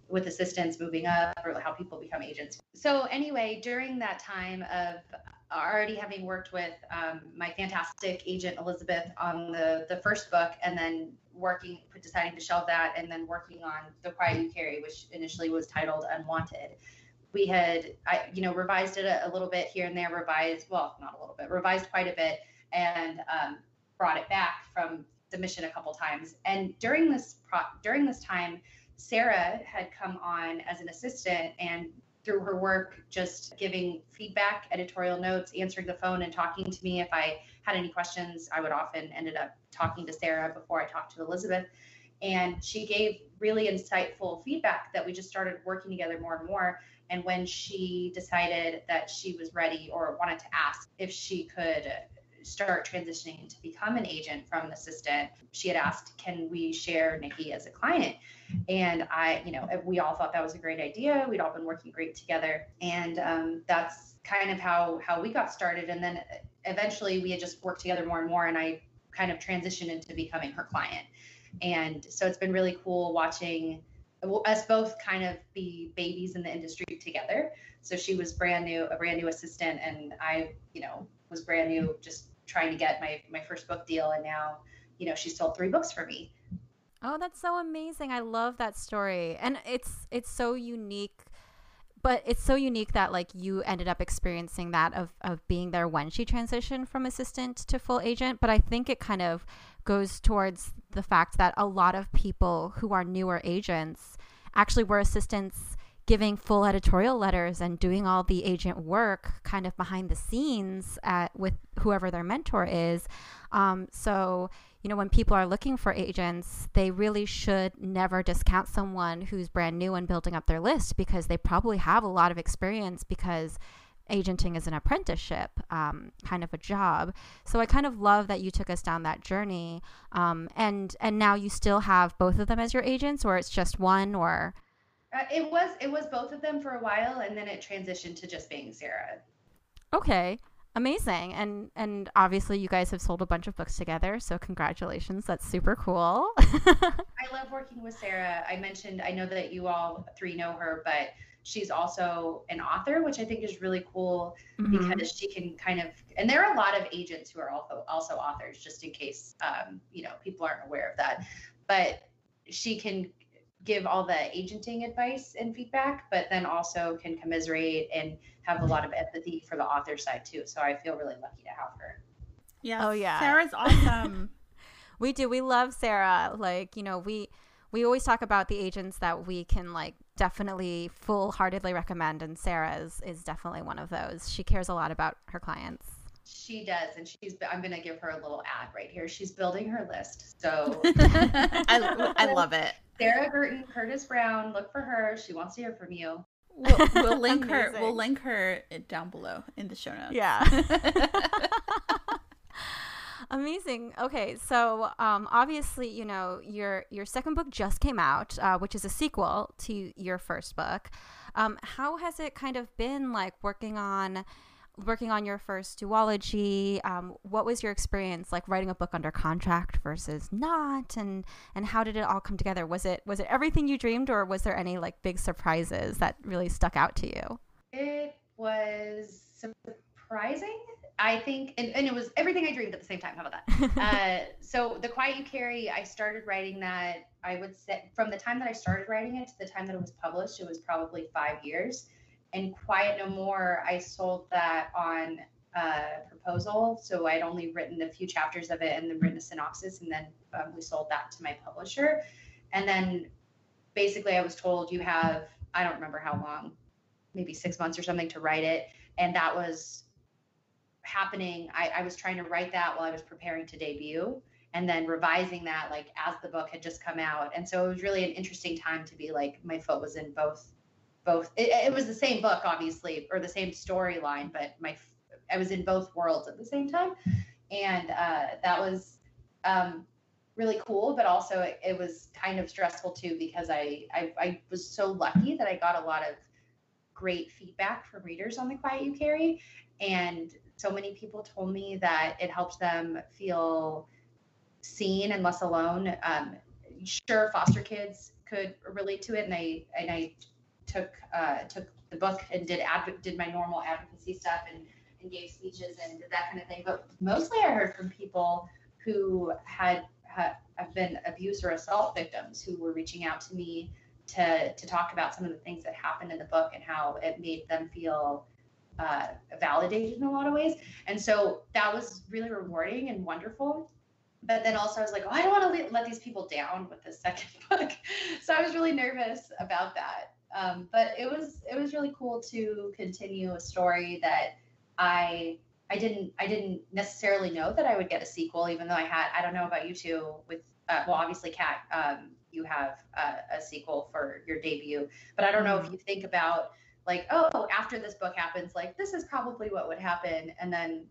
with assistants moving up or how people become agents. So, anyway, during that time of already having worked with um, my fantastic agent Elizabeth on the, the first book and then working, deciding to shelve that, and then working on The Quiet You Carry, which initially was titled Unwanted we had I, you know revised it a, a, little bit here and there revised well not a little bit revised quite a bit and um, brought it back from submission a couple times. And during this pro- during this time sarah had come on as an assistant and through her work just giving feedback editorial notes answering the phone and talking to me. If i had any questions i would often ended up talking to sarah before i talked to elizabeth. And she gave really insightful feedback that we just started working together more and more and when she decided that she was ready or wanted to ask if she could start transitioning to become an agent from an assistant, she had asked, Can we share Nikki as a client? And I, you know, we all thought that was a great idea. We'd all been working great together. And um, that's kind of how how we got started. And then eventually we had just worked together more and more. And I kind of transitioned into becoming her client. And so it's been really cool watching us both kind of be babies in the industry together. So she was brand new, a brand new assistant, and I, you know, was brand new, just trying to get my my first book deal, and now, you know, she's sold three books for me. Oh, that's so amazing! I love that story, and it's it's so unique but it's so unique that like you ended up experiencing that of, of being there when she transitioned from assistant to full agent but i think it kind of goes towards the fact that a lot of people who are newer agents actually were assistants giving full editorial letters and doing all the agent work kind of behind the scenes at, with whoever their mentor is. Um, so, you know, when people are looking for agents, they really should never discount someone who's brand new and building up their list because they probably have a lot of experience because agenting is an apprenticeship um, kind of a job. So I kind of love that you took us down that journey. Um, and and now you still have both of them as your agents, or it's just one, or uh, it was it was both of them for a while, and then it transitioned to just being Sarah. Okay. Amazing. And and obviously you guys have sold a bunch of books together, so congratulations. That's super cool. I love working with Sarah. I mentioned I know that you all three know her, but she's also an author, which I think is really cool mm-hmm. because she can kind of and there are a lot of agents who are also also authors, just in case um, you know people aren't aware of that. But she can give all the agenting advice and feedback, but then also can commiserate and have a lot of empathy for the author side too. So I feel really lucky to have her. Yeah. Oh yeah. Sarah's awesome. we do. We love Sarah. Like, you know, we we always talk about the agents that we can like definitely full heartedly recommend and Sarah's is definitely one of those. She cares a lot about her clients. She does, and she's. I'm going to give her a little ad right here. She's building her list, so I, I love it. Sarah Burton, Curtis Brown. Look for her. She wants to hear from you. We'll, we'll link her. We'll link her down below in the show notes. Yeah. Amazing. Okay, so um, obviously, you know your your second book just came out, uh, which is a sequel to your first book. Um, how has it kind of been like working on? working on your first duology um, what was your experience like writing a book under contract versus not and and how did it all come together was it was it everything you dreamed or was there any like big surprises that really stuck out to you it was surprising i think and, and it was everything i dreamed at the same time how about that uh, so the quiet you carry i started writing that i would say from the time that i started writing it to the time that it was published it was probably five years and Quiet No More, I sold that on a proposal. So I'd only written a few chapters of it and then written a synopsis, and then um, we sold that to my publisher. And then basically, I was told you have, I don't remember how long, maybe six months or something to write it. And that was happening. I, I was trying to write that while I was preparing to debut and then revising that like as the book had just come out. And so it was really an interesting time to be like, my foot was in both both it, it, was the same book obviously or the same storyline but my i was in both worlds at the same time and uh, that was um, really cool but also it, it, was kind of stressful too because I, I i was so lucky that i got a lot of great feedback from readers on the quiet you carry and so many people told me that it helped them feel seen and less alone um, sure foster kids could relate to it and i and i took uh, took the book and did adv- did my normal advocacy stuff and, and gave speeches and did that kind of thing. But mostly, I heard from people who had, had have been abuse or assault victims who were reaching out to me to to talk about some of the things that happened in the book and how it made them feel uh, validated in a lot of ways. And so that was really rewarding and wonderful. But then also I was like, oh, I don't want to let these people down with the second book. so I was really nervous about that. Um, but it was it was really cool to continue a story that I I didn't I didn't necessarily know that I would get a sequel, even though I had I don't know about you two with uh, well obviously Kat um, you have a, a sequel for your debut, but I don't know if mm-hmm. you think about like oh after this book happens like this is probably what would happen and then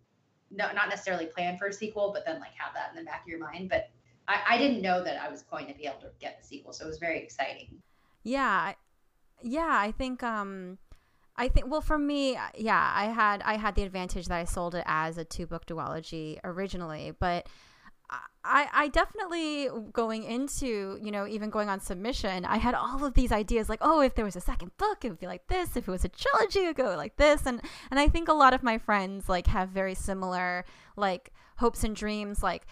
no, not necessarily plan for a sequel, but then like have that in the back of your mind. But I, I didn't know that I was going to be able to get the sequel, so it was very exciting. Yeah, yeah, I think um I think well for me, yeah, I had I had the advantage that I sold it as a two book duology originally, but I, I definitely going into you know even going on submission i had all of these ideas like oh if there was a second book it would be like this. If it was a trilogy it would go like this. And and i think a lot of my friends like have very similar like hopes and dreams like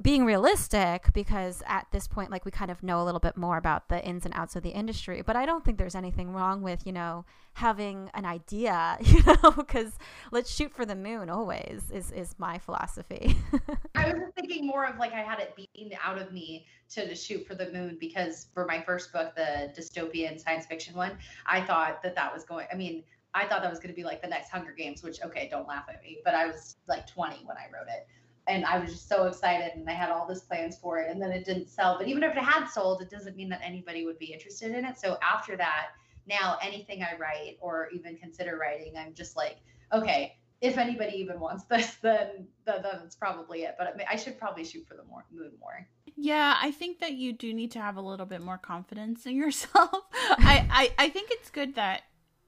being realistic because at this point like we kind of know a little bit more about the ins and outs of the industry but i don't think there's anything wrong with you know having an idea you know because let's shoot for the moon always is is my philosophy. I was thinking more of like i had it beaten out of me to, shoot for the moon because for my first book the dystopian science fiction one i thought that that was going i mean I thought that was going to be like the next Hunger Games, which okay, don't laugh at me, but I was like 20 when I wrote it and I was just so excited and I had all these plans for it and then it didn't sell. But even if it had sold, it doesn't mean that anybody would be interested in it. So after that, now anything I write or even consider writing, I'm just like, okay, if anybody even wants this, then then that's probably it. But I should probably shoot for the more, moon more. Yeah, I think that you do need to have a little bit more confidence in yourself. I, I I think it's good that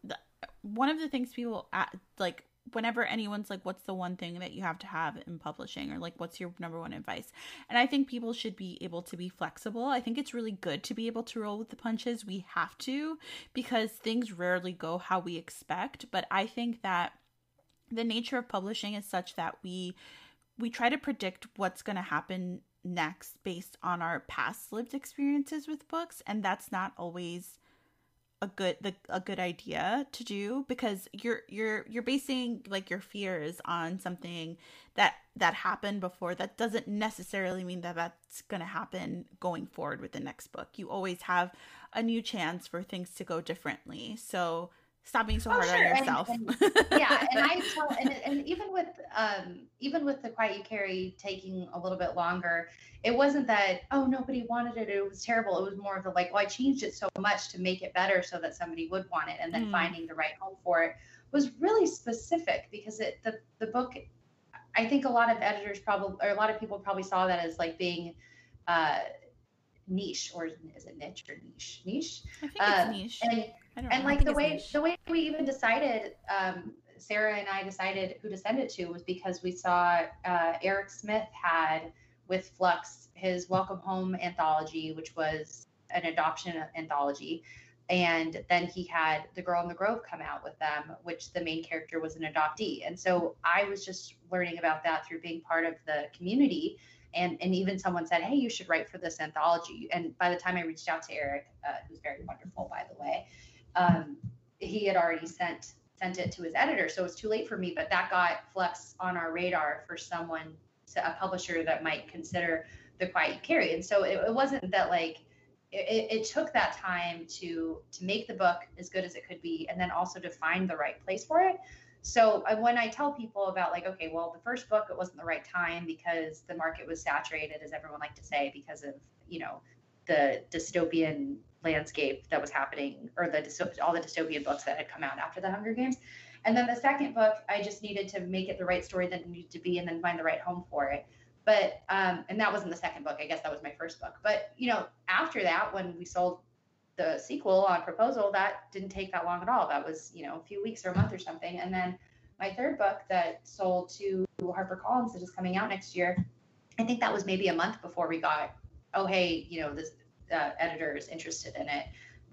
the, one of the things people at, like whenever anyone's like what's the one thing that you have to have in publishing? or like what's your number one advice? And i think people should be able to be flexible. I think it's really good to be able to roll with the punches. We have to because things rarely go how we expect. But i think that the nature of publishing is such that we we try to predict what's going to happen next based on our past lived experiences with books. And that's not always a good the a good idea to do because you're you're you're basing like your fears on something that that happened before. That doesn't necessarily mean that that's going to happen going forward with the next book. You always have a new chance for things to go differently. So stop being so oh, hard sure. on yourself. And, and, yeah, and I tell, and, and even with um, even with the Quiet You Carry taking a little bit longer, it wasn't that oh nobody wanted it, it was terrible. It was more of the like, well, I changed it so much to make it better so that somebody would want it, and then mm. finding the right home for it was really specific because it the the book. I think a lot of editors probably or a lot of people probably saw that as like being. Uh, niche or is it niche or niche niche i think it's uh, niche and and like the way the way we even decided um, sarah and i decided who to send it to was because we saw uh, eric smith had with flux his welcome home anthology which was an adoption anthology. And then he had the girl and the grove come out with them which the main character was an adoptee. And so i was just learning about that through being part of the community. And and even someone said hey you should write for this anthology. And by the time i reached out to eric uh, who's very wonderful by the way um, he had already sent sent it to his editor so it was too late for me but that got flux on our radar for someone a publisher that might consider the quiet you carry. And so it, it wasn't that like it, it, took that time to to make the book as good as it could be and then also to find the right place for it. So when I tell people about like, okay, well, the first book, it wasn't the right time because the market was saturated, as everyone liked to say, because of, you know, the dystopian landscape that was happening or the all the dystopian books that had come out after the Hunger Games. And then the second book, I just needed to make it the right story that it needed to be and then find the right home for it. But, um, and that wasn't the second book. I guess that was my first book. But, you know, after that, when we sold the sequel on proposal that didn't take that long at all that was you know a few weeks or a month or something and then my third book that sold to harpercollins that is coming out next year i think that was maybe a month before we got oh hey you know this uh, editor is interested in it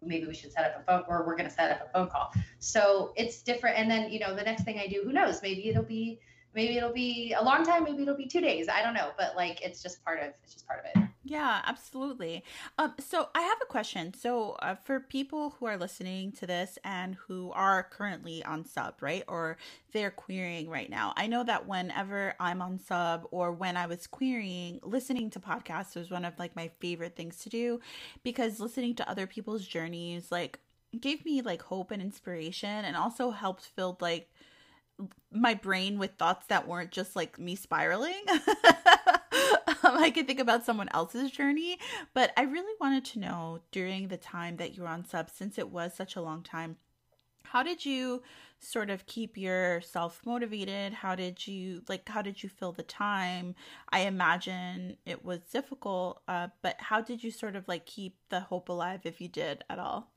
maybe we should set up a phone or we're going to set up a phone call. So it's different and then you know the next thing i do who knows maybe it'll be maybe it'll be a long time maybe it'll be two days i don't know but like it's just part of it's just part of it yeah absolutely um so i have a question so uh, for people who are listening to this and who are currently on sub right or they're querying right now i know that whenever i'm on sub or when i was querying listening to podcasts was one of like my favorite things to do because listening to other people's journeys like gave me like hope and inspiration and also helped build like my brain with thoughts that weren't just like me spiraling. um, I could think about someone else's journey, but I really wanted to know during the time that you were on sub, since it was such a long time, how did you sort of keep yourself motivated? How did you like? How did you fill the time? I imagine it was difficult, uh, but how did you sort of like keep the hope alive if you did at all?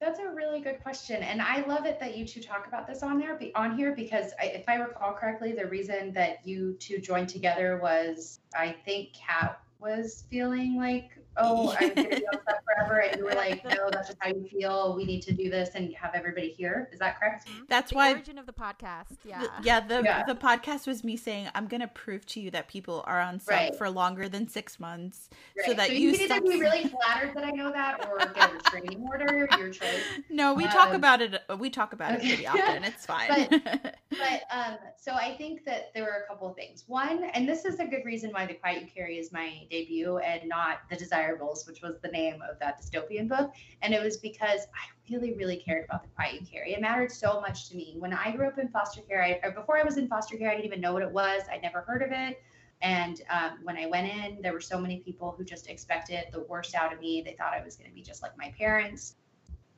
That's a really good question, and I love it that you two talk about this on there, on here, because I, if I recall correctly, the reason that you two joined together was, I think, Kat was feeling like oh, I'm going to be on set forever. And you were like, no, that's just how you feel. We need to do this and have everybody here. Is that correct? Mm-hmm. That's the why. origin of the podcast. Yeah. The, yeah. The, yeah. the podcast was me saying, I'm going to prove to you that people are on set right. for longer than six months right. so that so you, you either be really flattered that I know that or get a restraining order, your choice. No, we um, talk about it. We talk about okay. it pretty often. It's fine. but, but um, so I think that there were a couple of things. One, and this is a good reason why The Quiet You Carry is my debut and not The Which was the name of that dystopian book. And it was because I really, really cared about the quiet you carry. It mattered so much to me. When I grew up in foster care, I, before I was in foster care, I didn't even know what it was. I'd never heard of it. And um, when I went in, there were so many people who just expected the worst out of me. They thought I was going to be just like my parents,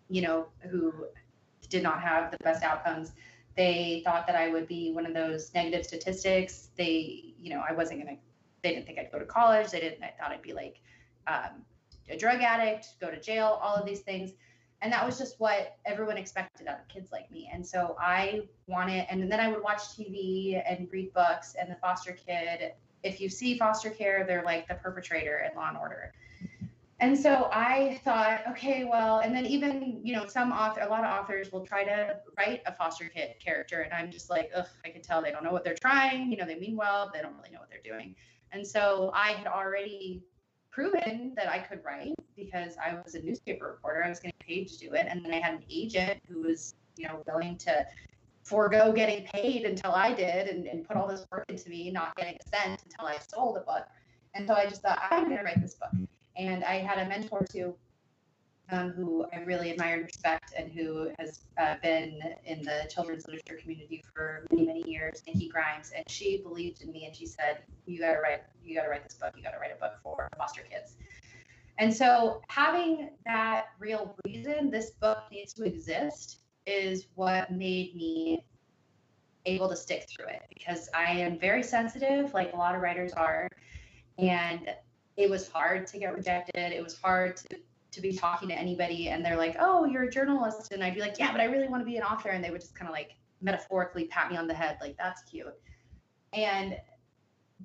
you know, who did not have the best outcomes. They thought that I would be one of those negative statistics. They, you know, I wasn't going to, they didn't think I'd go to college. They didn't, I thought I'd be like, um, a drug addict, go to jail, all of these things. And that was just what everyone expected out of kids like me. And so I wanted, and then I would watch TV and read books. And the foster kid, if you see foster care, they're like the perpetrator in Law and Order. And so I thought, okay, well, and then even, you know, some author, a lot of authors will try to write a foster kid character. And I'm just like, ugh, I can tell they don't know what they're trying. You know, they mean well, they don't really know what they're doing. And so I had already proven that I could write because I was a newspaper reporter. I was getting paid to do it. And then I had an agent who was, you know, willing to forego getting paid until I did and, and put all this work into me, not getting a cent until I sold a book. And so I just thought, I'm going to write this book. And I had a mentor too um, who I really admire and respect, and who has uh, been in the children's literature community for many, many years, Nikki Grimes, and she believed in me, and she said, "You got to write, you got to write this book. You got to write a book for foster kids." And so, having that real reason, this book needs to exist, is what made me able to stick through it because I am very sensitive, like a lot of writers are, and it was hard to get rejected. It was hard to to be talking to anybody and they're like, oh, you're a journalist. And I'd be like, yeah, but I really want to be an author. And they would just kind of like metaphorically pat me on the head, like, that's cute. And,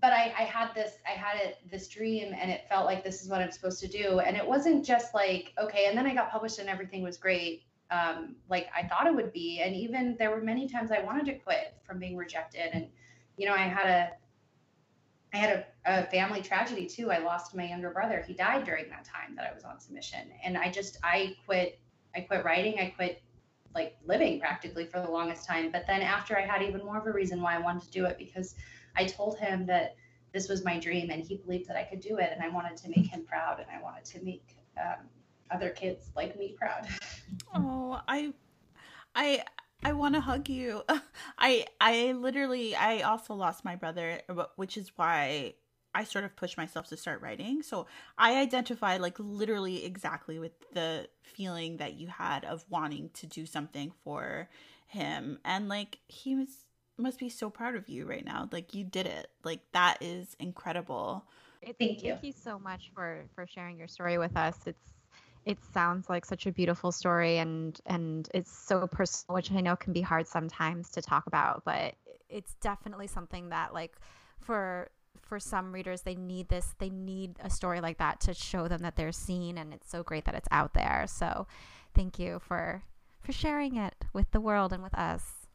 but I, I had this, I had it, this dream and it felt like this is what I'm supposed to do. And it wasn't just like, okay. And then I got published and everything was great. Um, like I thought it would be. And even there were many times I wanted to quit from being rejected. And, you know, I had a, I had a, a, family tragedy too. I lost my younger brother. He died during that time that I was on submission. And I just, I quit, I quit writing. I quit like living practically for the longest time. But then after I had even more of a reason why I wanted to do it because I told him that this was my dream and he believed that I could do it. And I wanted to make him proud and I wanted to make um, other kids like me proud. Oh, I, I, I want to hug you. I I literally I also lost my brother, which is why I sort of pushed myself to start writing. So I identified like literally exactly with the feeling that you had of wanting to do something for him and like he was must be so proud of you right now. Like you did it. Like that is incredible. Thank you. Thank you so much for for sharing your story with us. It's it sounds like such a beautiful story and and it's so personal which i know can be hard sometimes to talk about but it's definitely something that like for for some readers they need this they need a story like that to show them that they're seen and it's so great that it's out there so thank you for for sharing it with the world and with us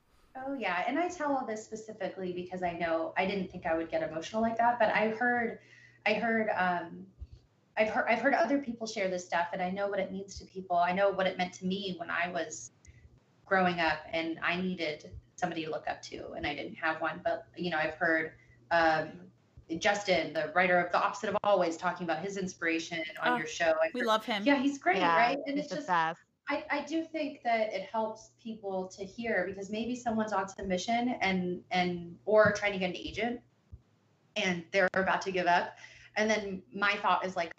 oh yeah and i tell all this specifically because i know i didn't think i would get emotional like that but i heard i heard um I've heard I've heard other people share this stuff, and I know what it means to people. I know what it meant to me when I was growing up, and I needed somebody to look up to, and I didn't have one. But you know, I've heard um, Justin, the writer of The Opposite of Always, talking about his inspiration on oh, your show. I've we heard, love him. Yeah, he's great, yeah, right? And it's just. I, I do think that it helps people to hear because maybe someone's on submission and and or trying to get an agent and they're about to give up and then my thought is like,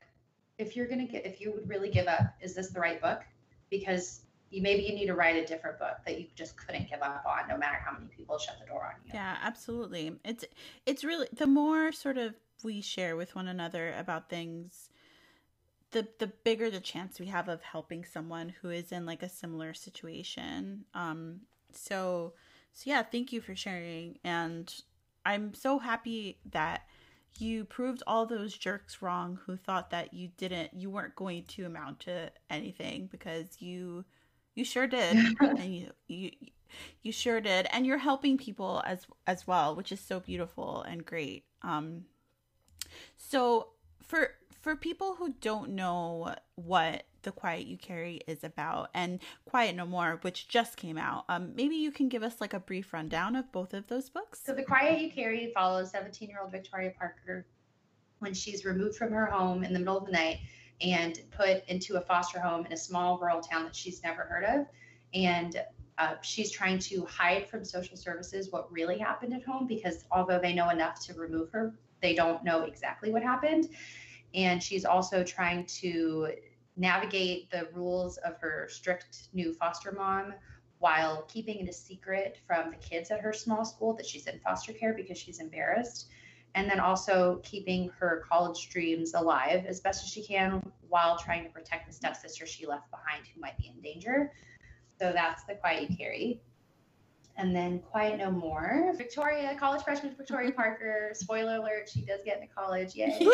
if you're gonna get, if you would really give up, is this the right book? Because you maybe you need to write a different book that you just couldn't give up on, no matter how many people shut the door on you. Yeah, absolutely. It's it's really the more sort of we share with one another about things, the the bigger the chance we have of helping someone who is in like a similar situation. Um, so so yeah, thank you for sharing, and I'm so happy that you proved all those jerks wrong who thought that you didn't you weren't going to amount to anything because you you sure did. And you you you sure did. And you're helping people as as well which is so beautiful and great. Um so for for people who don't know what the quiet you carry is about and quiet no more which just came out um, maybe you can give us like a brief rundown of both of those books. So the quiet you carry follows 17 year old victoria parker when she's removed from her home in the middle of the night and put into a foster home in a small rural town that she's never heard of. And uh, she's trying to hide from social services what really happened at home because although they know enough to remove her they don't know exactly what happened. And she's also trying to navigate the rules of her strict new foster mom while keeping it a secret from the kids at her small school that she's in foster care because she's embarrassed and then also keeping her college dreams alive as best as she can while trying to protect the stepsister she left behind who might be in danger so that's the quiet you carry and then Quiet No More. Victoria, college freshman Victoria Parker. Spoiler alert, she does get into college. Yay.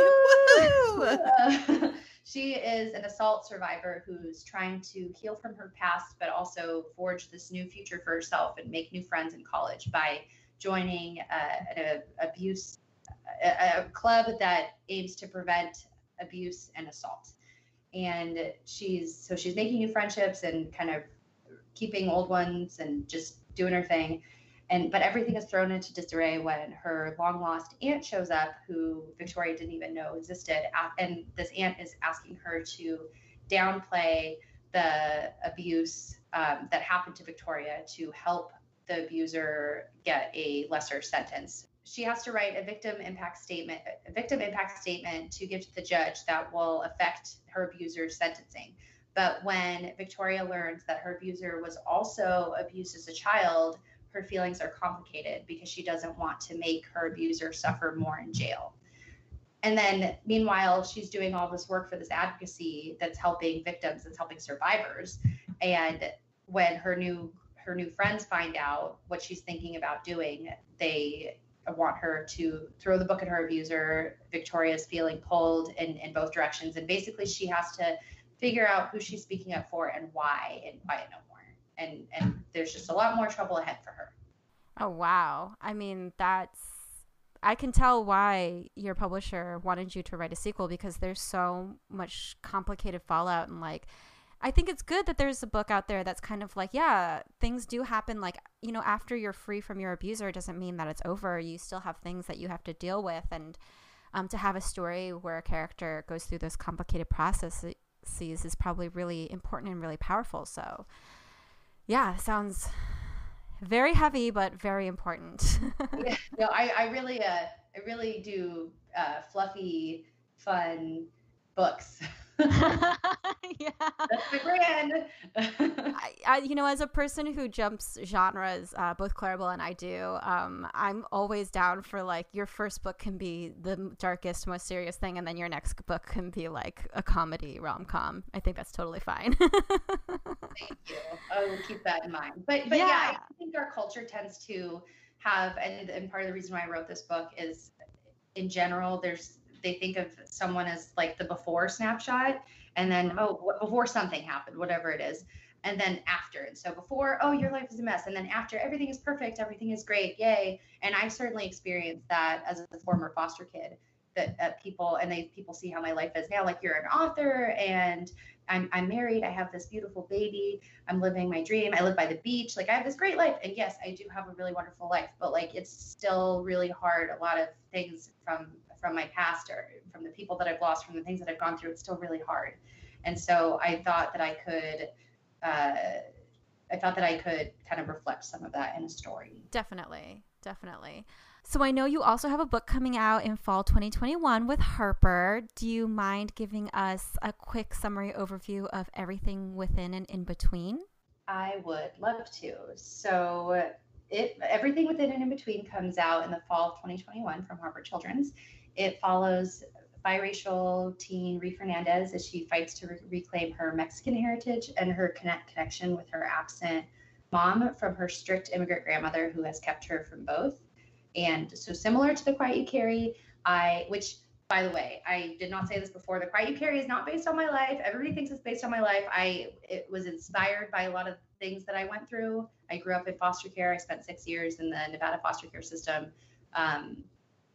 uh, she is an assault survivor who's trying to heal from her past, but also forge this new future for herself and make new friends in college by joining uh, an abuse a, a club that aims to prevent abuse and assault. And she's so she's making new friendships and kind of keeping old ones and just doing her thing. And but everything is thrown into disarray when her long lost aunt shows up, who Victoria didn't even know existed. And this aunt is asking her to downplay the abuse um, that happened to Victoria to help the abuser get a lesser sentence. She has to write a victim impact statement, a victim impact statement to give to the judge that will affect her abuser's sentencing. But when Victoria learns that her abuser was also abused as a child, her feelings are complicated because she doesn't want to make her abuser suffer more in jail. And then, meanwhile, she's doing all this work for this advocacy that's helping victims, that's helping survivors. And when her new her new friends find out what she's thinking about doing, they want her to throw the book at her abuser. Victoria's feeling pulled in, in both directions. And basically, she has to figure out who she's speaking up for and why and Quiet No More. And and there's just a lot more trouble ahead for her. Oh wow. I mean, that's I can tell why your publisher wanted you to write a sequel because there's so much complicated fallout and like I think it's good that there's a book out there that's kind of like, yeah, things do happen. Like, you know, after you're free from your abuser, doesn't mean that it's over. You still have things that you have to deal with. And um, to have a story where a character goes through those complicated processes is probably really important and really powerful. So, yeah, sounds very heavy but very important. yeah, no, I, I really, uh, I really do uh, fluffy, fun books. yeah. That's my brand. I, I, you know, as a person who jumps genres, uh, both Claribel and I do, um, I'm always down for like your first book can be the darkest, most serious thing, and then your next book can be like a comedy rom com. I think that's totally fine. Thank you. I will keep that in mind. But, but yeah. yeah, I think our culture tends to have, and, and part of the reason why I wrote this book is in general, there's they think of someone as like the before snapshot and then mm-hmm. oh before something happened whatever it is and then after and so before oh your life is a mess and then after everything is perfect everything is great yay and i certainly experienced that as a former foster kid that uh, people and they people see how my life is now like you're an author and I'm, I'm married i have this beautiful baby i'm living my dream i live by the beach like i have this great life and yes i do have a really wonderful life but like it's still really hard a lot of things from from my past or from the people that I've lost, from the things that I've gone through, it's still really hard. And so I thought that I could, uh, I thought that I could kind of reflect some of that in a story. Definitely, definitely. So I know you also have a book coming out in fall 2021 with Harper. Do you mind giving us a quick summary overview of everything within and in between? I would love to. So it everything within and in between comes out in the fall of 2021 from Harper Children's. It follows biracial teen Ree Fernandez as she fights to re- reclaim her Mexican heritage and her connect connection with her absent mom from her strict immigrant grandmother who has kept her from both. And so similar to The Quiet You Carry, I which by the way, I did not say this before. The Quiet You Carry is not based on my life. Everybody thinks it's based on my life. I it was inspired by a lot of things that I went through. I grew up in foster care. I spent six years in the Nevada foster care system, um,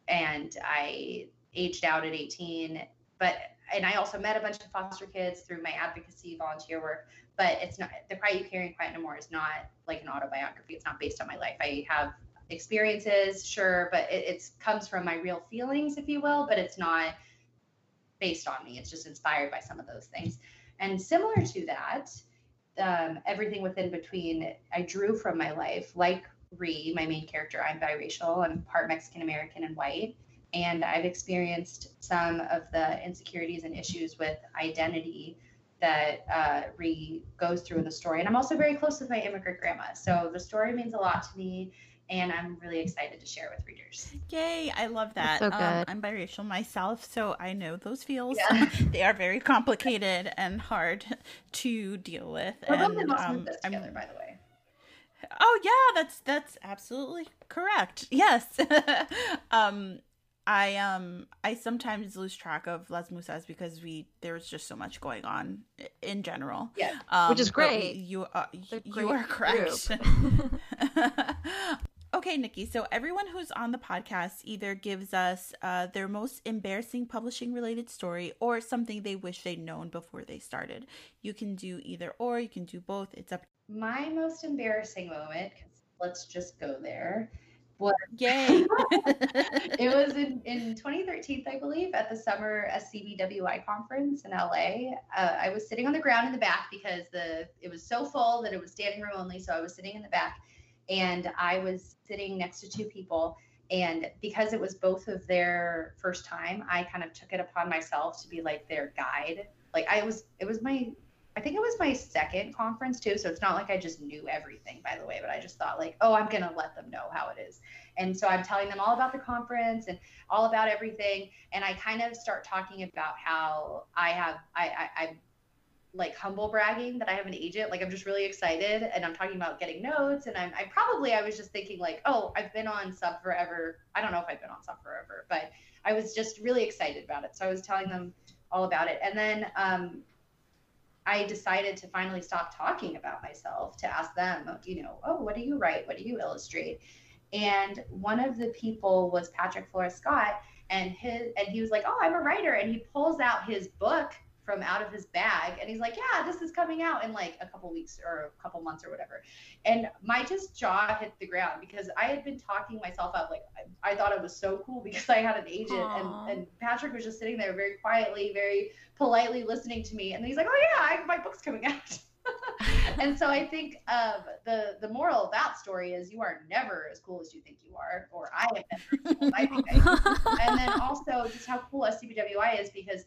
and I aged out at 18. But and I also met a bunch of foster kids through my advocacy volunteer work. But it's not the Quiet You Carry and Quiet No More is not like an autobiography. It's not based on my life. I have experiences, sure, but it it's, comes from my real feelings, if you will. But it's not based on me. It's just inspired by some of those things. And similar to that, um, everything within between I drew from my life, like Ree, my main character. I'm biracial. I'm part Mexican American and white, and I've experienced some of the insecurities and issues with identity that uh, Ree goes through in the story. And I'm also very close with my immigrant grandma, so the story means a lot to me and I'm really excited to share with readers. Yay, I love that. so um, good. Um, I'm biracial myself, so I know those feels. Yeah. they are very complicated and hard to deal with. We're and, both um, together, I'm, by the way. Oh yeah, that's that's absolutely correct. Yes. um I um I sometimes lose track of Las Musas because we there's just so much going on in general. Yeah, um, which is great. You uh, you are correct. Okay, Nikki. So everyone who's on the podcast either gives us uh, their most embarrassing publishing related story or something they wish they'd known before they started. You can do either or. You can do both. It's up. My most embarrassing moment. Let's just go there. What? Yay! it was in, in 2013, I believe, at the summer SCBWI conference in LA. Uh, I was sitting on the ground in the back because the it was so full that it was standing room only. So I was sitting in the back and I was sitting next to two people. And because it was both of their first time, I kind of took it upon myself to be like their guide. Like I was, it was my, I think it was my second conference too. So it's not like I just knew everything, by the way, but I just thought like, oh, I'm gonna let them know how it is. And so I'm telling them all about the conference and all about everything. And I kind of start talking about how I have, I, I, I like humble bragging that I have an agent. Like I'm just really excited and I'm talking about getting notes and I'm I probably I was just thinking like, oh, I've been on sub forever. I don't know if I've been on sub forever, but I was just really excited about it. So I was telling them all about it. And then um I decided to finally stop talking about myself to ask them, you know, oh, what do you write? What do you illustrate? And one of the people was Patrick Flores Scott and his and he was like, "Oh, I'm a writer." And he pulls out his book from out of his bag and he's like yeah this is coming out in like a couple weeks or a couple months or whatever. And my just jaw hit the ground because i had been talking myself up like i, I thought it was so cool because i had an agent and, and patrick was just sitting there very quietly very politely listening to me and he's like oh yeah I, my book's coming out. And so I think um, the the moral of that story is you are never as cool as you think you are, or I am never cool I think I am. and then also just how cool SCBWI is because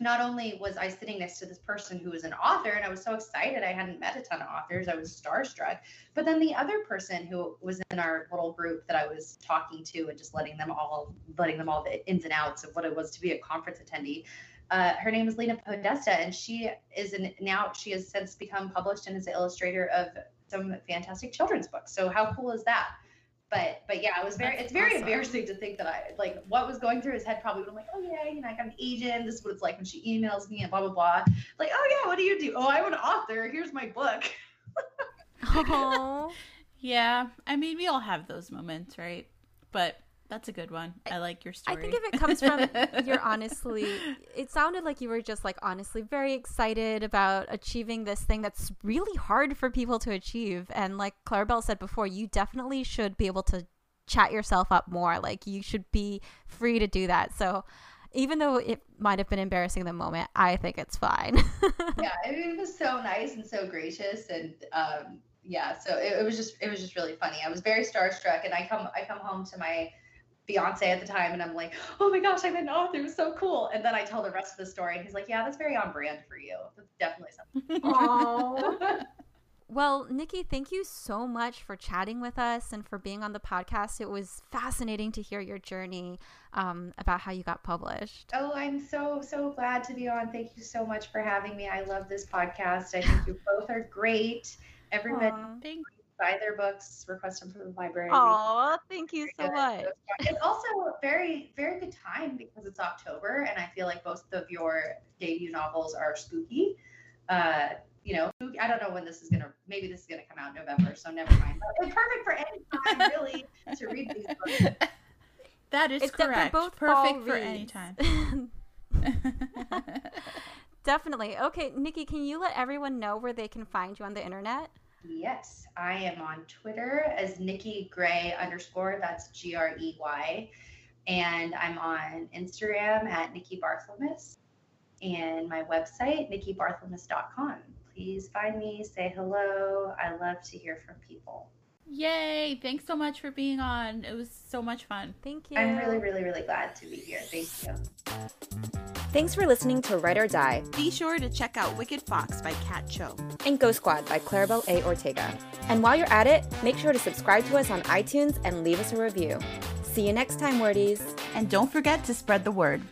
not only was I sitting next to this person who was an author, and I was so excited, I hadn't met a ton of authors, I was starstruck. But then the other person who was in our little group that I was talking to and just letting them all, letting them all the ins and outs of what it was to be a conference attendee. Uh, her name is Lena Podesta, and she is an, now she has since become published and is the illustrator of some fantastic children's books. So how cool is that? But but yeah, it was very That's it's very awesome. embarrassing to think that I like what was going through his head probably I'm like, oh yeah, you know, I got an agent, this is what it's like when she emails me and blah blah blah. Like, oh yeah, what do you do? Oh, I'm an author, here's my book. oh yeah. I mean we all have those moments, right? But that's a good one. I like your story. I think if it comes from you're honestly, it sounded like you were just like honestly very excited about achieving this thing that's really hard for people to achieve. And like Claribel said before, you definitely should be able to chat yourself up more. Like you should be free to do that. So even though it might have been embarrassing in the moment, I think it's fine. yeah, it was so nice and so gracious, and um, yeah, so it, it was just it was just really funny. I was very starstruck, and I come I come home to my fiance at the time and I'm like, oh my gosh, I'm an author. It was so cool. And then I tell the rest of the story and he's like, yeah, that's very on brand for you. That's definitely something. Well, Nikki, thank you so much for chatting with us and for being on the podcast. It was fascinating to hear your journey um, about how you got published. Oh, I'm so, so glad to be on. Thank you so much for having me. I love this podcast. I think you both are great. Everybody, thank buy their books, request them from the library. Oh, thank you so much. It's also a very, very good time because it's October, and I feel like both of your debut novels are spooky. Uh, you know, I don't know when this is gonna. Maybe this is gonna come out in November, so never mind. But it's perfect for any time, really, to read these books. That is it's correct. Both perfect for any time. Definitely. Okay, Nikki, can you let everyone know where they can find you on the internet? Yes, I am on Twitter as Nikki Gray underscore. That's G R E Y. And I'm on Instagram at Nikki Barthelmess and my website, nikkibarthelmess.com. Please find me, say hello. I love to hear from people. Yay! Thanks so much for being on. It was so much fun. Thank you. I'm really, really, really glad to be here. Thank you. Thanks for listening to Write or Die. Be sure to check out Wicked Fox by Kat Cho and Ghost Squad by Claribel A. Ortega. And while you're at it, make sure to subscribe to us on iTunes and leave us a review. See you next time, wordies. And don't forget to spread the word.